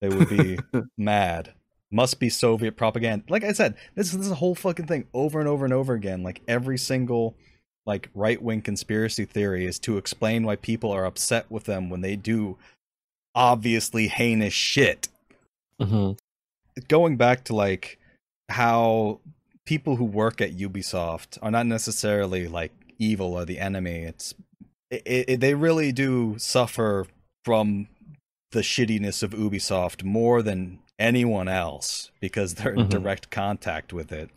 they would be [LAUGHS] mad." Must be Soviet propaganda. Like I said, this, this is a whole fucking thing over and over and over again. Like every single like right wing conspiracy theory is to explain why people are upset with them when they do obviously heinous shit. Mhm. Going back to like how people who work at Ubisoft are not necessarily like evil or the enemy. It's it, it, they really do suffer from the shittiness of Ubisoft more than anyone else because they're in Mhm. direct contact with it.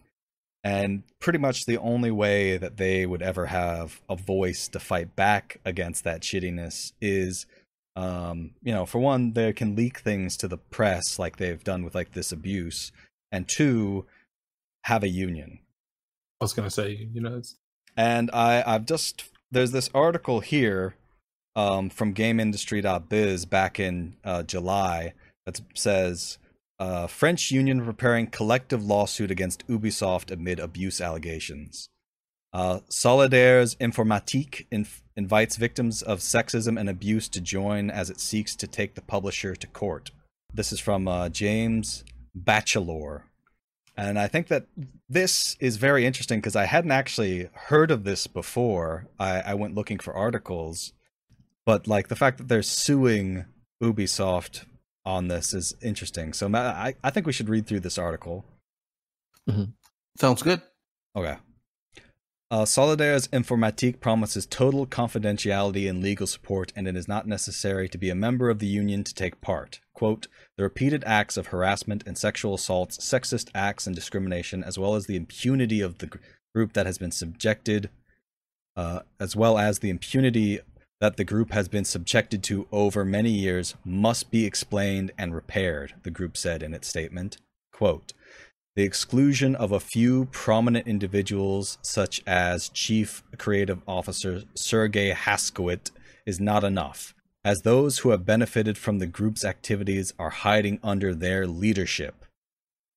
And pretty much the only way that they would ever have a voice to fight back against that shittiness is um, you know, for one, they can leak things to the press like they've done with like this abuse, and two, have a union. I was gonna say, you know, it's, And I, I've just there's this article here um, from GameIndustry.biz back in uh, July that says uh, French union preparing collective lawsuit against Ubisoft amid abuse allegations. Uh, Solidaires Informatique inf- invites victims of sexism and abuse to join as it seeks to take the publisher to court. This is from uh, James Batchelor. And I think that this is very interesting because I hadn't actually heard of this before. I, I went looking for articles, but like the fact that they're suing Ubisoft on this is interesting. So Ma- I, I think we should read through this article. Sounds good. Okay. Uh, Solidaires Informatique promises total confidentiality and legal support, and it is not necessary to be a member of the union to take part. Quote, the repeated acts of harassment and sexual assaults, sexist acts and discrimination, as well as the impunity of the group that has been subjected, uh, as well as the impunity that the group has been subjected to over many years, must be explained and repaired, the group said in its statement. Quote, the exclusion of a few prominent individuals, such as Chief Creative Officer Sergei Haskowit, is not enough, as those who have benefited from the group's activities are hiding under their leadership.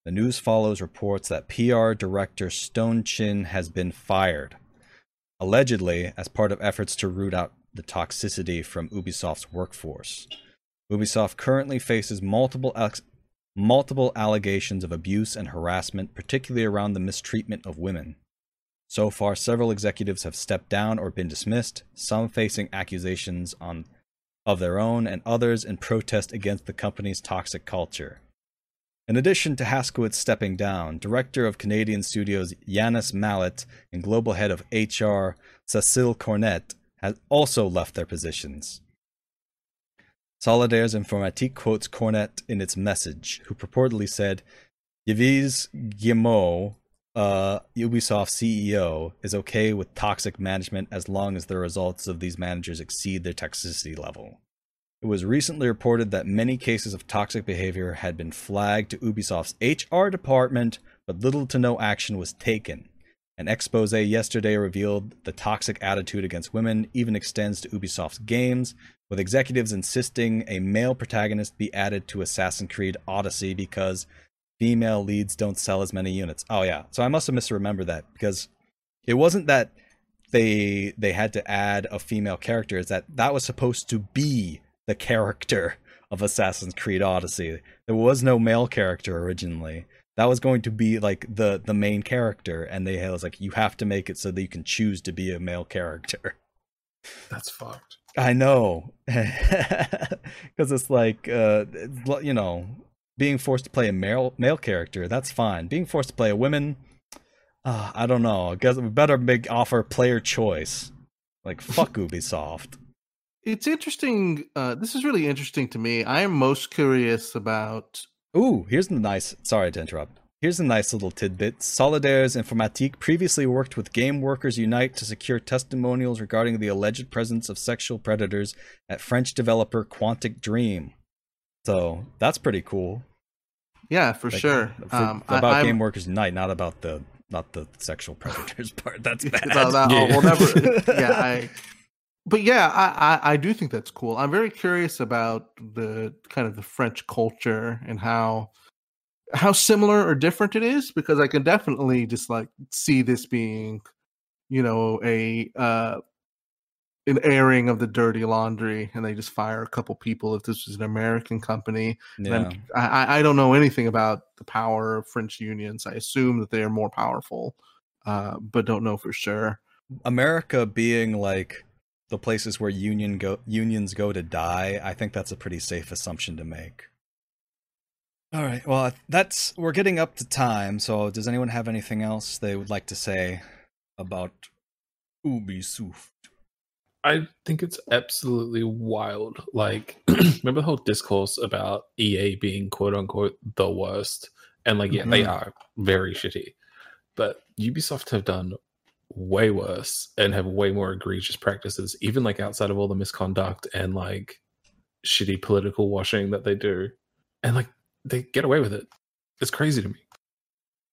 The news follows reports that PR director Stone Chin has been fired, allegedly as part of efforts to root out the toxicity from Ubisoft's workforce. Ubisoft currently faces multiple ex- multiple allegations of abuse and harassment, particularly around the mistreatment of women. So far, several executives have stepped down or been dismissed, some facing accusations on of their own and others in protest against the company's toxic culture. In addition to Haskowitz stepping down, director of Canadian studios Yannis Mallat and global head of HR Cecile Cornette has also left their positions. Solidaires Informatique quotes Cornette in its message, who purportedly said, Yves Guillemot, uh, Ubisoft CEO, is okay with toxic management as long as the results of these managers exceed their toxicity level. It was recently reported that many cases of toxic behavior had been flagged to Ubisoft's HR department, but little to no action was taken. An expose yesterday revealed the toxic attitude against women even extends to Ubisoft's games, with executives insisting a male protagonist be added to Assassin's Creed Odyssey because female leads don't sell as many units. Oh yeah, so I must have misremembered that because it wasn't that they they had to add a female character; it's that that was supposed to be the character of Assassin's Creed Odyssey. There was no male character originally. That was going to be like the the main character, and they was like, you have to make it so that you can choose to be a male character. that's fucked. I know, [LAUGHS] because it's like, uh, you know, being forced to play a male male character that's fine. Being forced to play a woman, uh, I don't know. I guess we better make offer player choice. Like fuck [LAUGHS] Ubisoft. it's interesting. Uh, this is really interesting to me. I am most curious about. Ooh, here's a nice. Sorry to interrupt. Here's a nice little tidbit. Solidaires Informatique previously worked with Game Workers Unite to secure testimonials regarding the alleged presence of sexual predators at French developer Quantic Dream. So that's pretty cool. Yeah, for Like, sure. for- um, about I, Game Workers Unite, not about the not the sexual [LAUGHS] predators part. That's bad. Well, that- Yeah. oh, well, [LAUGHS] never. yeah, I. But yeah, I, I I do think that's cool. I'm very curious about the kind of the French culture and how how similar or different it is because I can definitely just like see this being, you know, a uh an airing of the dirty laundry, and they just fire a couple people if this was an American company. Yeah. I- I don't know anything about the power of French unions. I assume that they are more powerful, uh, but don't know for sure. America being like the places where union go unions go to die, I think that's a pretty safe assumption to make. All right. Well, that's we're getting up to time. So, does anyone have anything else they would like to say about Ubisoft? I think it's absolutely wild. Like, [CLEARS THROAT] remember the whole discourse about EA being quote unquote the worst? And like, yeah, they Mhm. are very shitty. But Ubisoft have done way worse and have way more egregious practices, even like outside of all the misconduct and like shitty political washing that they do. And like, they get away with it. It's crazy to me.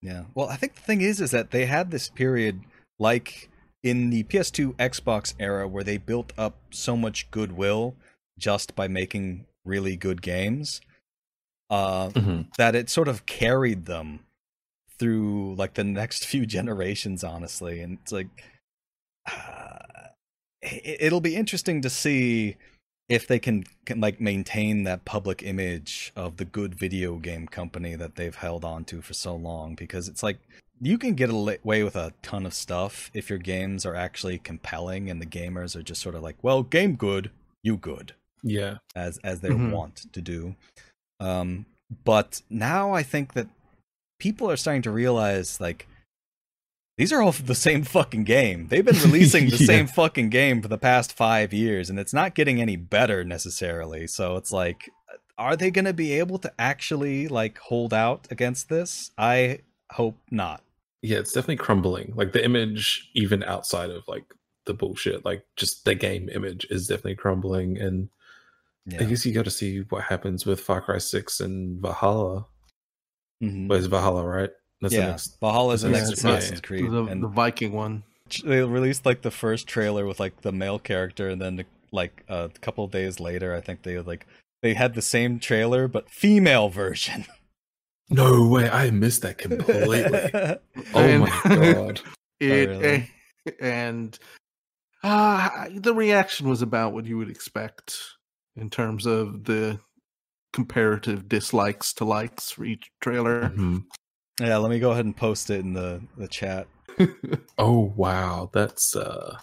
Yeah. Well, I think the thing is, is that they had this period, like in the PS2 Xbox era, where they built up so much goodwill just by making really good games, uh, that it sort of carried them through like the next [LAUGHS] few generations, honestly. And it's like, uh, it- it'll be interesting to see if they can, can like maintain that public image of the good video game company that they've held on to for so long because it's like you can get away with a ton of stuff if your games are actually compelling and the gamers are just sort of like well game good you good Yeah. as as they Mhm. want to do um but now i think that people are starting to realize like these are all [LAUGHS] the same fucking game they've been releasing the [LAUGHS] Yeah. same fucking game for the past five years and it's not getting any better necessarily so it's like are they going to be able to actually like hold out against this i hope not Yeah, it's definitely crumbling. Like the image, even outside of like the bullshit, like just the game image is definitely crumbling. And I guess you got to see what happens with Far Cry 6 and Valhalla. Mhm. But it's Valhalla, right? That's the yeah next. valhalla's the next the next- assassin's creed the, and the Viking one. they released like the first trailer with like the male character and then like a couple of days later i think they like they had the same trailer but female version [LAUGHS] No way. I missed that completely. [LAUGHS] oh And- my god. [LAUGHS] It, Oh, really? and uh, the reaction was about what you would expect in terms of the comparative dislikes to likes for each trailer. Mhm. yeah let me go ahead and post it in the the chat [LAUGHS] Oh wow. That's uh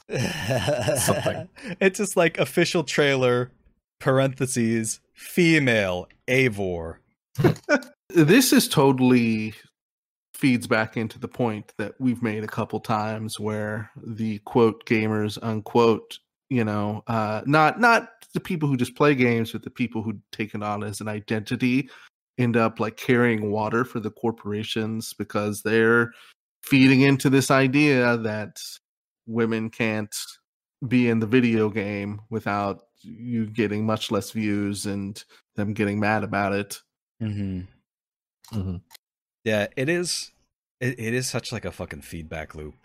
Something. [LAUGHS] it's just like official trailer parentheses female avor [LAUGHS] this is totally feeds back into the point that we've made a couple times where the quote gamers unquote you know uh not not the people who just play games but the people who take it on as an identity end up like carrying water for the corporations because they're feeding into this idea that women can't be in the video game without you getting much less views and them getting mad about it mm-hmm. mhm. Yeah, it is. It, it is such like a fucking feedback loop,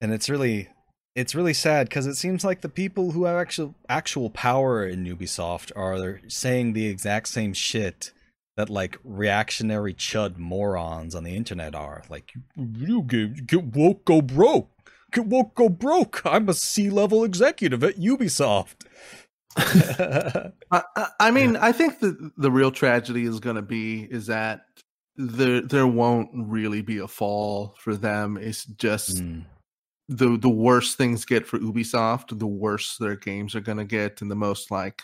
and it's really, it's really sad because it seems like the people who have actual actual power in Ubisoft are saying the exact same shit that like reactionary chud morons on the internet are. Like, you games get woke, go broke. Get woke, go broke. I'm a C level executive at Ubisoft. [LAUGHS] I, I- I mean, I think the the real tragedy is going to be is that there there won't really be a fall for them. It's just Mm. The the worse things get for Ubisoft, the worse their games are going to get in the most like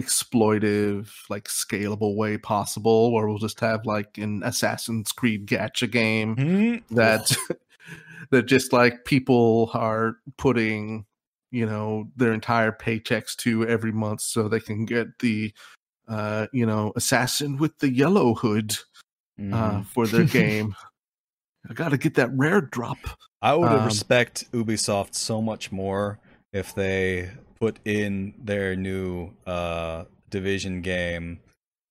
exploitive, like scalable way possible. Or we'll just have like an Assassin's Creed gacha game Hmm? that [LAUGHS] that just like people are putting you know their entire paychecks to every month so they can get the uh you know assassin with the yellow hood uh Mhm. for their [LAUGHS] game i gotta get that rare drop I would um, respect Ubisoft so much more if they put in their new uh division game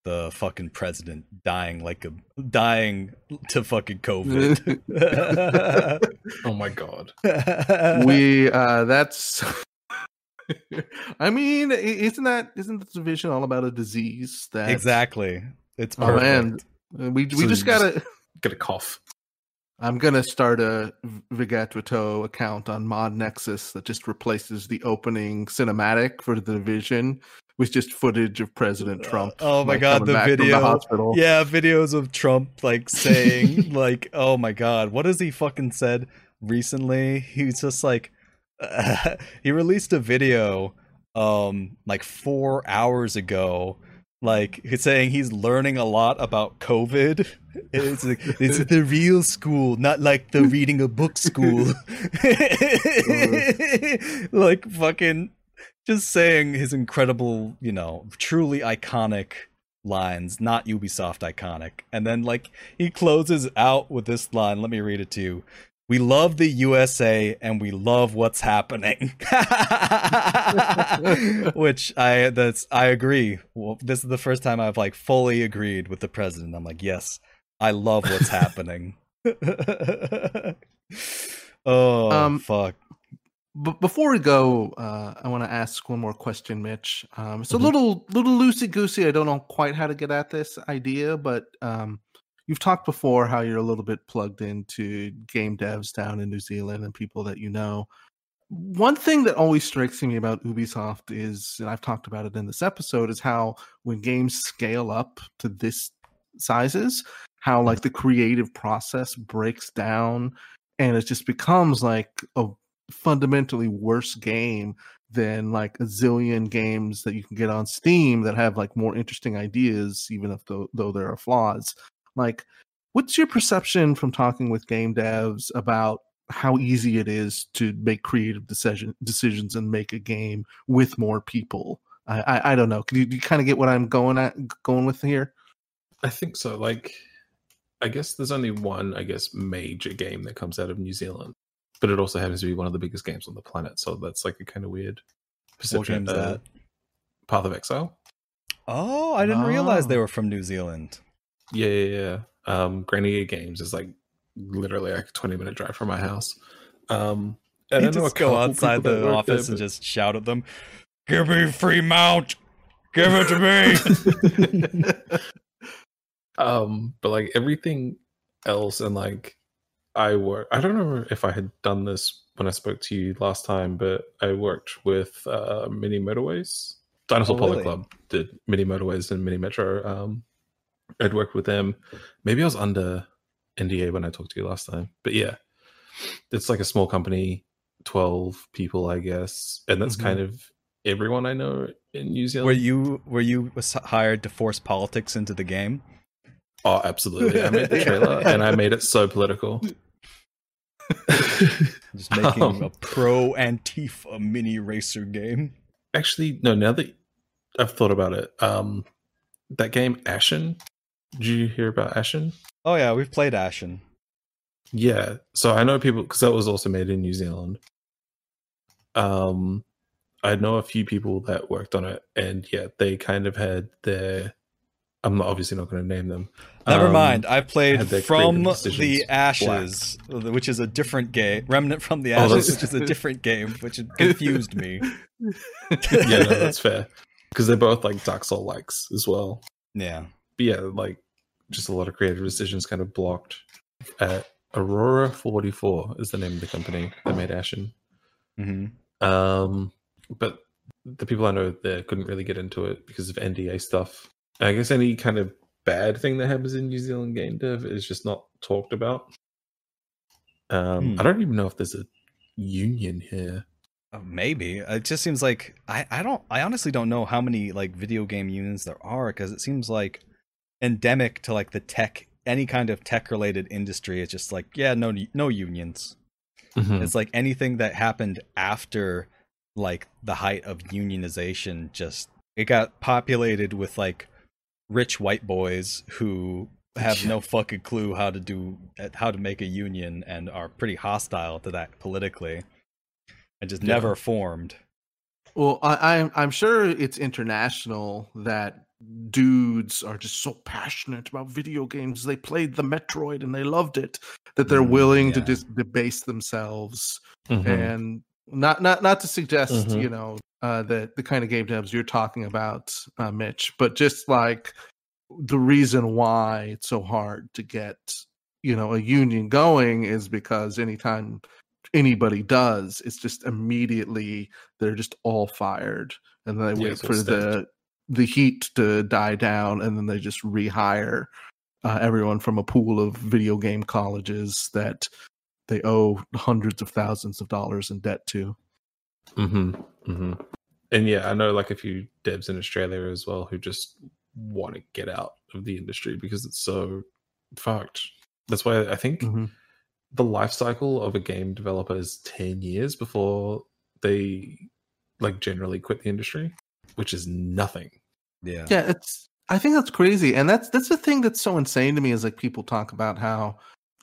the fucking president dying like a dying to fucking COVID. [LAUGHS] Oh my god. [LAUGHS] we uh that's [LAUGHS] i mean isn't that isn't the division all about a disease that exactly. It's Oh, perfect. man. Uh, we we So just gotta Get a cough. I'm gonna start a vigatuito account on mod nexus that just replaces the opening cinematic for the division with just footage of president trump oh my like, God, the video. hospital Yeah, videos of Trump like saying [LAUGHS] like, "Oh my god, what has he fucking said recently?" He's just like [LAUGHS] he released a video um like 4 hours ago like he's saying he's learning a lot about COVID. [LAUGHS] It's like, it's the real school, not like the reading a book school. [LAUGHS] [LAUGHS] like fucking just saying his incredible, you know, truly iconic lines, not Ubisoft iconic. And then like he closes out with this line, let me read it to you. We love the USA and we love what's happening. [LAUGHS] Which I that's I agree. Well, this is the first time I've like fully agreed with the president. I'm like, "Yes, I love what's happening." [LAUGHS] oh, Um, fuck. But before we go, uh, I want to ask one more question, Mitch. Um, it's a Mhm. little little loosey goosey. I don't know quite how to get at this idea, but um, you've talked before how you're a little bit plugged into game devs down in New Zealand and people that you know. One thing that always strikes me about Ubisoft is, and I've talked about it in this episode, is how when games scale up to this sizes, how like the creative process breaks down and it just becomes like a fundamentally worse game than like a zillion games that you can get on Steam that have like more interesting ideas, even if though, though there are flaws. Like, what's your perception from talking with game devs about how easy it is to make creative decision decisions and make a game with more people? I I, I don't know. Can you, you kind of get what I'm going at going with here? I think so. Like, I guess there's only one, I guess, major game that comes out of New Zealand, but it also happens to be one of the biggest games on the planet. So that's like a kind of weird perception. game's uh, that? Path of Exile. Oh, I didn't realize they Oh. were from New Zealand. Yeah, yeah, yeah. Um, Granny Games is like literally like a 20 minute drive from my house. Um, and you I just go outside the office there, and just shout at them, "Give me free mount! Give it to me!" but- [LAUGHS] um, but like everything else, and like I work. I don't know if I had done this when I spoke to you last time, but I worked with uh, Mini Motorways. Dinosaur Oh, Polo really? Club did Mini Motorways and Mini Metro. Um, I'd worked with them. Maybe I was under NDA when I talked to you last time, but yeah, it's like a small company, twelve people, I guess, and that's Mhm. kind of everyone I know in New Zealand. were you were you hired to force politics into the game? Oh, absolutely! I made the trailer [LAUGHS] and I made it so political. [LAUGHS] Just making Um, a pro Antifa mini racer game. Actually, no. Now that I've thought about it, um, that game Ashen. Did you hear about Ashen? Oh yeah, we've played Ashen. Yeah. So I know people because that was also made in New Zealand. Um, I know a few people that worked on it, and yeah, they kind of had their. I'm not, obviously not going to name them. Never Um, mind. I played From the Ashes, which is a different game. Remnant from the Oh, Ashes, that's- which is a [LAUGHS] different game, which confused me. [LAUGHS] yeah, no, that's fair because they're both like Dark Soul likes as well. Yeah. but yeah, like just a lot of creative decisions kind of blocked. At Aurora 44 is the name of the company that made Ashen. hmm Um, but the people I know there couldn't really get into it because of NDA stuff. I guess any kind of bad thing that happens in New Zealand game dev is just not talked about. Um, Hmm. I don't even know if there's a union here. Uh, maybe it just seems like I, I don't I honestly don't know how many like video game unions there are because it seems like endemic to like the tech any kind of tech related industry it's just like yeah no no unions Mhm. it's like anything that happened after like the height of unionization just it got populated with like rich white boys who have no fucking clue how to do how to make a union and are pretty hostile to that politically and just Yeah. never formed Well, I, I'm I'm sure it's international that dudes are just so passionate about video games. They played the Metroid and they loved it that they're Mm, willing to just debase themselves Mhm. and not not not to suggest Mhm. you know uh the the kind of game devs you're talking about uh mitch but just like the reason why it's so hard to get you know a union going is because anytime anybody does it's just immediately they're just all fired and then they Yeah, wait for the the heat to die down and then they just rehire uh, everyone from a pool of video game colleges that they owe hundreds of thousands of dollars in debt to. hmm hmm And yeah, I know like a few devs in Australia as well who just want to get out of the industry because it's so fucked. That's why I think Mhm. the life cycle of a game developer is 10 years before they like generally quit the industry, which is nothing. yeah Yeah, it's. I think that's crazy, and that's that's the thing that's so insane to me is like people talk about how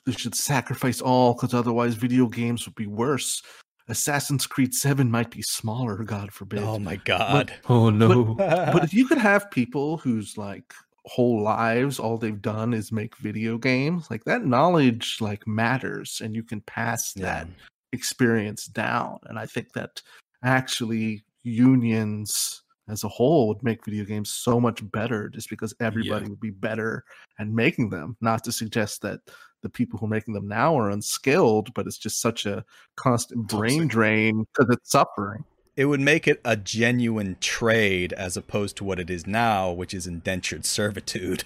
they should sacrifice all because otherwise video games would be worse. Assassin's Creed Seven might be smaller, God forbid. oh my god Oh no. but if [LAUGHS] you could have people whose like whole lives all they've done is make video games like that knowledge like matters and you can pass that experience down and i think that actually unions as a whole would make video games so much better just because everybody would be better at making them not to suggest that the people who are making them now are unskilled but it's just such a constant brain drain because it's suffering. It would make it a genuine trade as opposed to what it is now which is indentured servitude.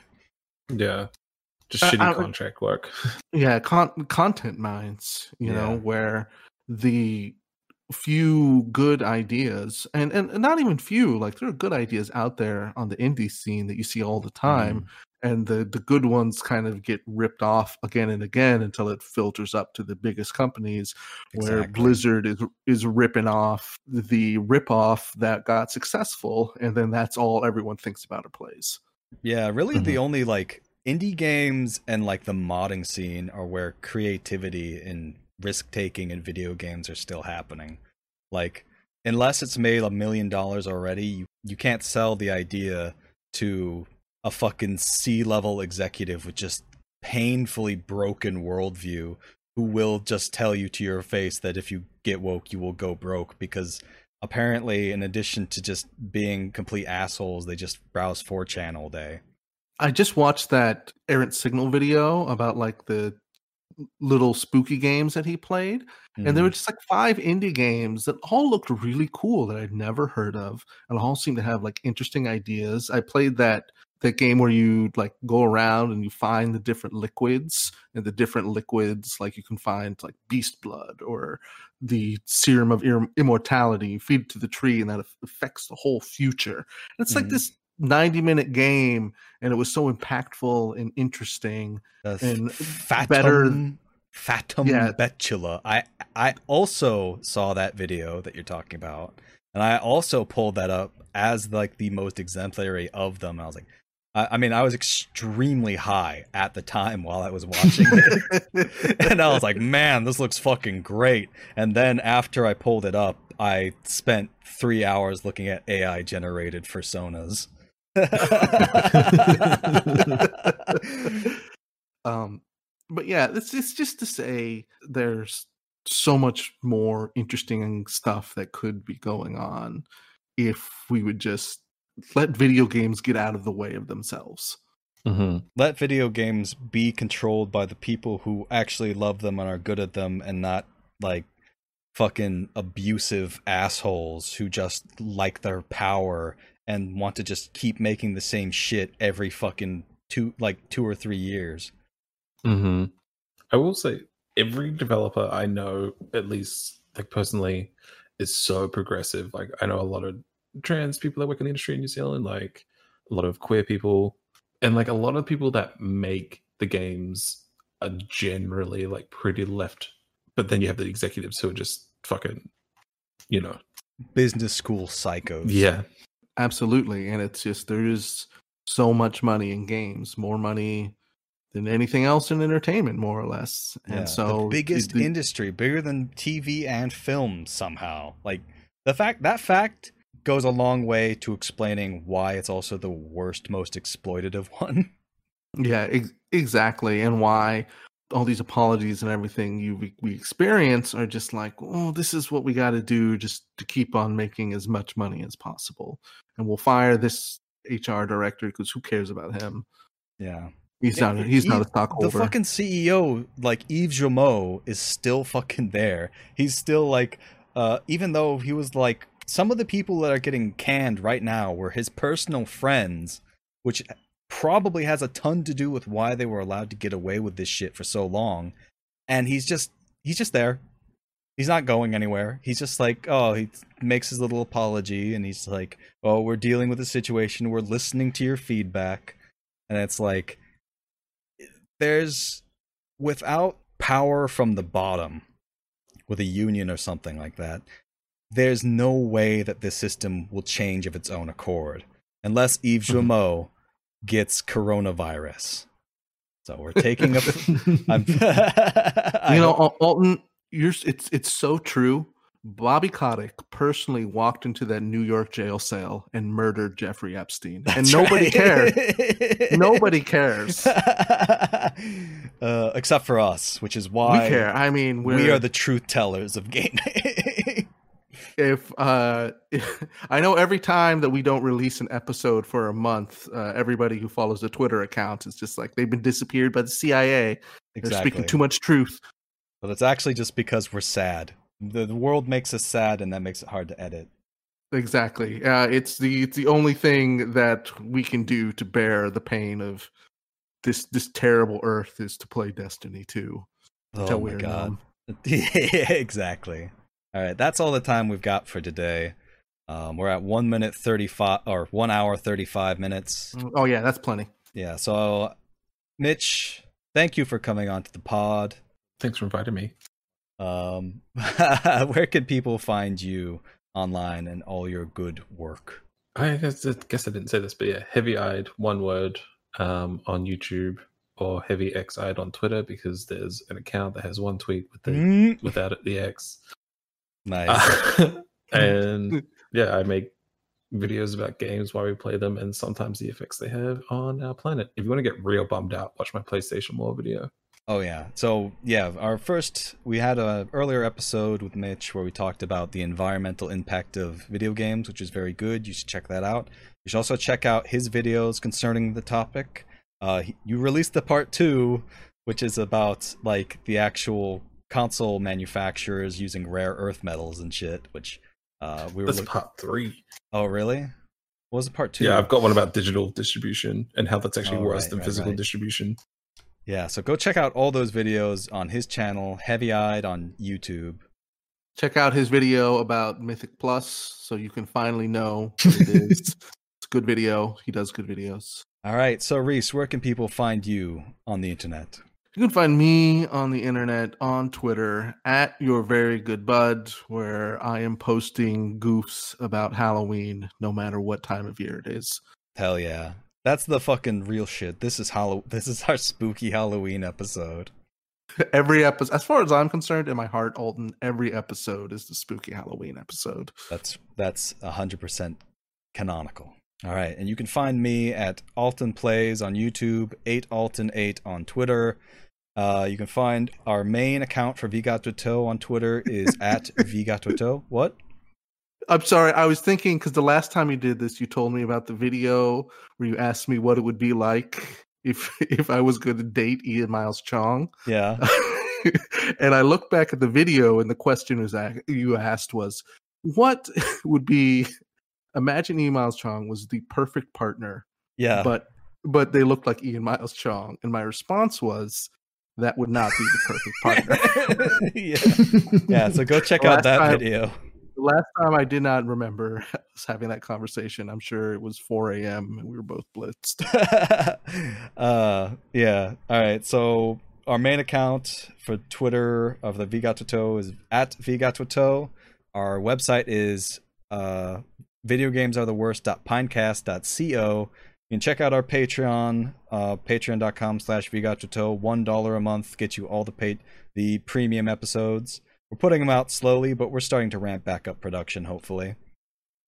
Yeah. Just I- shitty I- contract work. [LAUGHS] yeah con- content mines you know where the few good ideas and, and not even few like there are good ideas out there on the indie scene that you see all the time and the the good ones kind of get ripped off again and again until it filters up to the biggest companies where blizzard is is ripping off the rip off that got successful and then that's all everyone thinks about or plays. Yeah, really the Mhm. only like indie games and like the modding scene are where creativity and risk taking in video games are still happening. Like unless it's made a million dollars already, you, you can't sell the idea to a fucking C level executive with just painfully broken worldview who will just tell you to your face that if you get woke you will go broke because apparently in addition to just being complete assholes they just browse 4chan all day I just watched that errant signal video about like the little spooky games that he played, and there were just like five indie games that all looked really cool that I'd never heard of, and all seemed to have like interesting ideas. I played that that game where you like go around and you find the different liquids, and the different liquids like you can find like beast blood or the serum of immortality. You feed it to the tree, and that affects the whole future. And it's like Mhm. this 90 minute game and it was so impactful and interesting The and fatum, better- fatum Yeah. betula. I I also saw that video that you're talking about, and I also pulled that up as like the most exemplary of them. I was like, I, I mean, I was extremely high at the time while I was watching it, [LAUGHS] and I was like, man, this looks fucking great. And then after I pulled it up, I spent three hours looking at AI generated personas. [LAUGHS] um but yeah it's, it's just to say there's so much more interesting stuff that could be going on if we would just let video games get out of the way of themselves. Hmm let video games be controlled by the people who actually love them and are good at them and not like fucking abusive assholes who just like their power and want to just keep making the same shit every fucking two like two or three years Mm-hmm. I will say every developer I know, at least like personally, is so progressive. Like I know a lot of trans people that work in the industry in New Zealand, like a lot of queer people, and like a lot of people that make the games are generally like pretty left. But then you have the executives who are just fucking, you know, business school psychos. Yeah. Absolutely. And it's just there's so much money in games, more money than anything else in entertainment, more or less. Yeah, And so the biggest the- industry, bigger than TV and film somehow. Like the fact that fact goes a long way to explaining why it's also the worst, most exploitative [LAUGHS] one. Yeah, ex- exactly. And why all these apologies and everything you we, we experience are just like, oh, this is what we got to do just to keep on making as much money as possible. And we'll fire this HR director because who cares about him? Yeah. He's not. He's not a stockholder. The fucking CEO, like Yves Guillemot, is still [LAUGHS] fucking there. He's still like, uh, even though he was like, some of the people that are getting canned right now were his personal friends, which probably has a ton to do with why they were allowed to get away with this shit for so long. And he's just, he's just there. He's not going anywhere. He's just like, oh, he makes his little apology and he's like, oh, we're dealing with a situation. We're listening to your feedback. And it's like, there's without power from the bottom with a union or something like that there's no way that this system will change of its own accord unless Yves Mhm. Gets coronavirus. So we're [LAUGHS] taking a. [LAUGHS] [LAUGHS] You know, Alton, you're. It's it's so true. Bobby Kotick personally walked into that New York jail cell and murdered Jeffrey Epstein, and nobody right. cared. Nobody cares. uh, except for us, which is why we care. I mean, we're, we are the truth tellers of gaming. If uh [LAUGHS] i know every time that we don't release an episode for a month uh, everybody who follows the twitter account is just like they've been disappeared by the cia Exactly. they're speaking too much truth But it's actually just because we're sad. The, the world makes us sad, and that makes it hard to edit. exactly uh it's the it's the only thing that we can do to bear the pain of this this terrible earth is to play destiny 2 Oh my god! [LAUGHS] yeah, exactly. All right, that's all the time we've got for today. Um, we're at one minute thirty-five or one hour thirty-five minutes. oh yeah that's plenty Yeah. So, Mitch, thank you for coming on to the pod. Thanks for inviting me. Um, [LAUGHS] where can people find you online and all your good work? I guess, I guess I didn't say this, but yeah, heavy eyed, one word, um, on YouTube or heavy X eyed on Twitter because there's an account that has one tweet with the Mm, without it, the X. Nice. Uh, [LAUGHS] and [LAUGHS] yeah, I make videos about games while we play them and sometimes the effects they have on our planet. If you want to get real bummed out, watch my PlayStation War video. Oh yeah. So yeah, our first we had a earlier episode with Mitch where we talked about the environmental impact of video games, which is very good. You should check that out. You should also check out his videos concerning the topic. Uh, he- you released the part two, which is about like the actual console manufacturers using rare earth metals and shit. Which uh, we were. That's look- part three. oh really? What was the part two? Yeah, I've got one about digital distribution and how that's actually Oh, worse right, than right, physical right. distribution. Yeah. So go check out all those videos on his channel, Heavy Eyed on YouTube. check out his video about mythic plus so you can finally know [LAUGHS] what it is it's a good video he does good videos All right, so Reese, where can people find you on the internet? You can find me on the internet on Twitter at your very good bud, where I am posting goofs about Halloween no matter what time of year it is. Hell yeah. That's the fucking real shit. This is Hallow [LAUGHS] this is our spooky Halloween episode. Every episode, as far as I'm concerned, in my heart, Alton, every episode is the spooky Halloween episode. That's that's hundred percent canonical. All right, and you can find me at Alton Plays on YouTube, eight Alton eight on Twitter. Uh, you can find our main account for Vigatoto on Twitter is [LAUGHS] at Vigatoto. What? I'm sorry, I was thinking because the last time you did this, you told me about the video where you asked me what it would be like [LAUGHS] if if I was going to date Ian Miles Chong. Yeah. [LAUGHS] and I look back at the video, and the question was you asked was, "What would be?" Imagine Ian Miles Chong was the perfect partner, Yeah. but but they looked like Ian Miles Chong, and my response was, "That would not be the perfect [LAUGHS] partner." yeah. yeah, so go check out that time- video. The last time I did not remember [LAUGHS] us having that conversation. I'm sure it was 4 a.m. and we were both blitzed. [LAUGHS] uh yeah all right so our main account for twitter of the vigatoto is at vigatoto our website is uh, video games are the worst.pinecast.co. You can check out our Patreon, uh, patreon.com slash vigachoto. One dollar a month gets you all the pay- the premium episodes. We're putting them out slowly, but we're starting to ramp back up production, hopefully.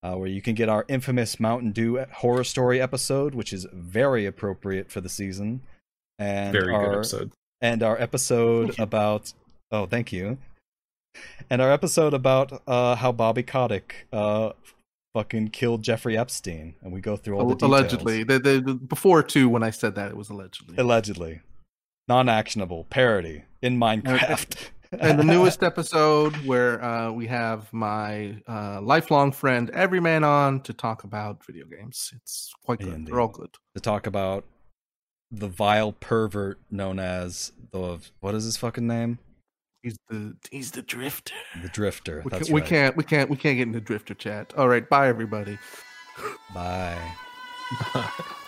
Uh, where you can get our infamous Mountain Dew horror story episode, which is very appropriate for the season, and Very our, good episode. and our episode about oh, thank you, and our episode about uh, how Bobby Kotick uh, fucking killed Jeffrey Epstein, and we go through all the details. allegedly. The, the, the- before too, when I said that, it was allegedly. allegedly, non-actionable parody in Minecraft. and the [LAUGHS] newest episode where uh, we have my uh, lifelong friend Everyman on to talk about video games. It's quite good. Indeed. They're all good. to talk about the vile pervert known as the what is his fucking name? He's the he's the drifter. The Drifter. We, That's can, we right. can't we can't we can't get into drifter chat. All right, bye everybody. Bye. Bye. [LAUGHS]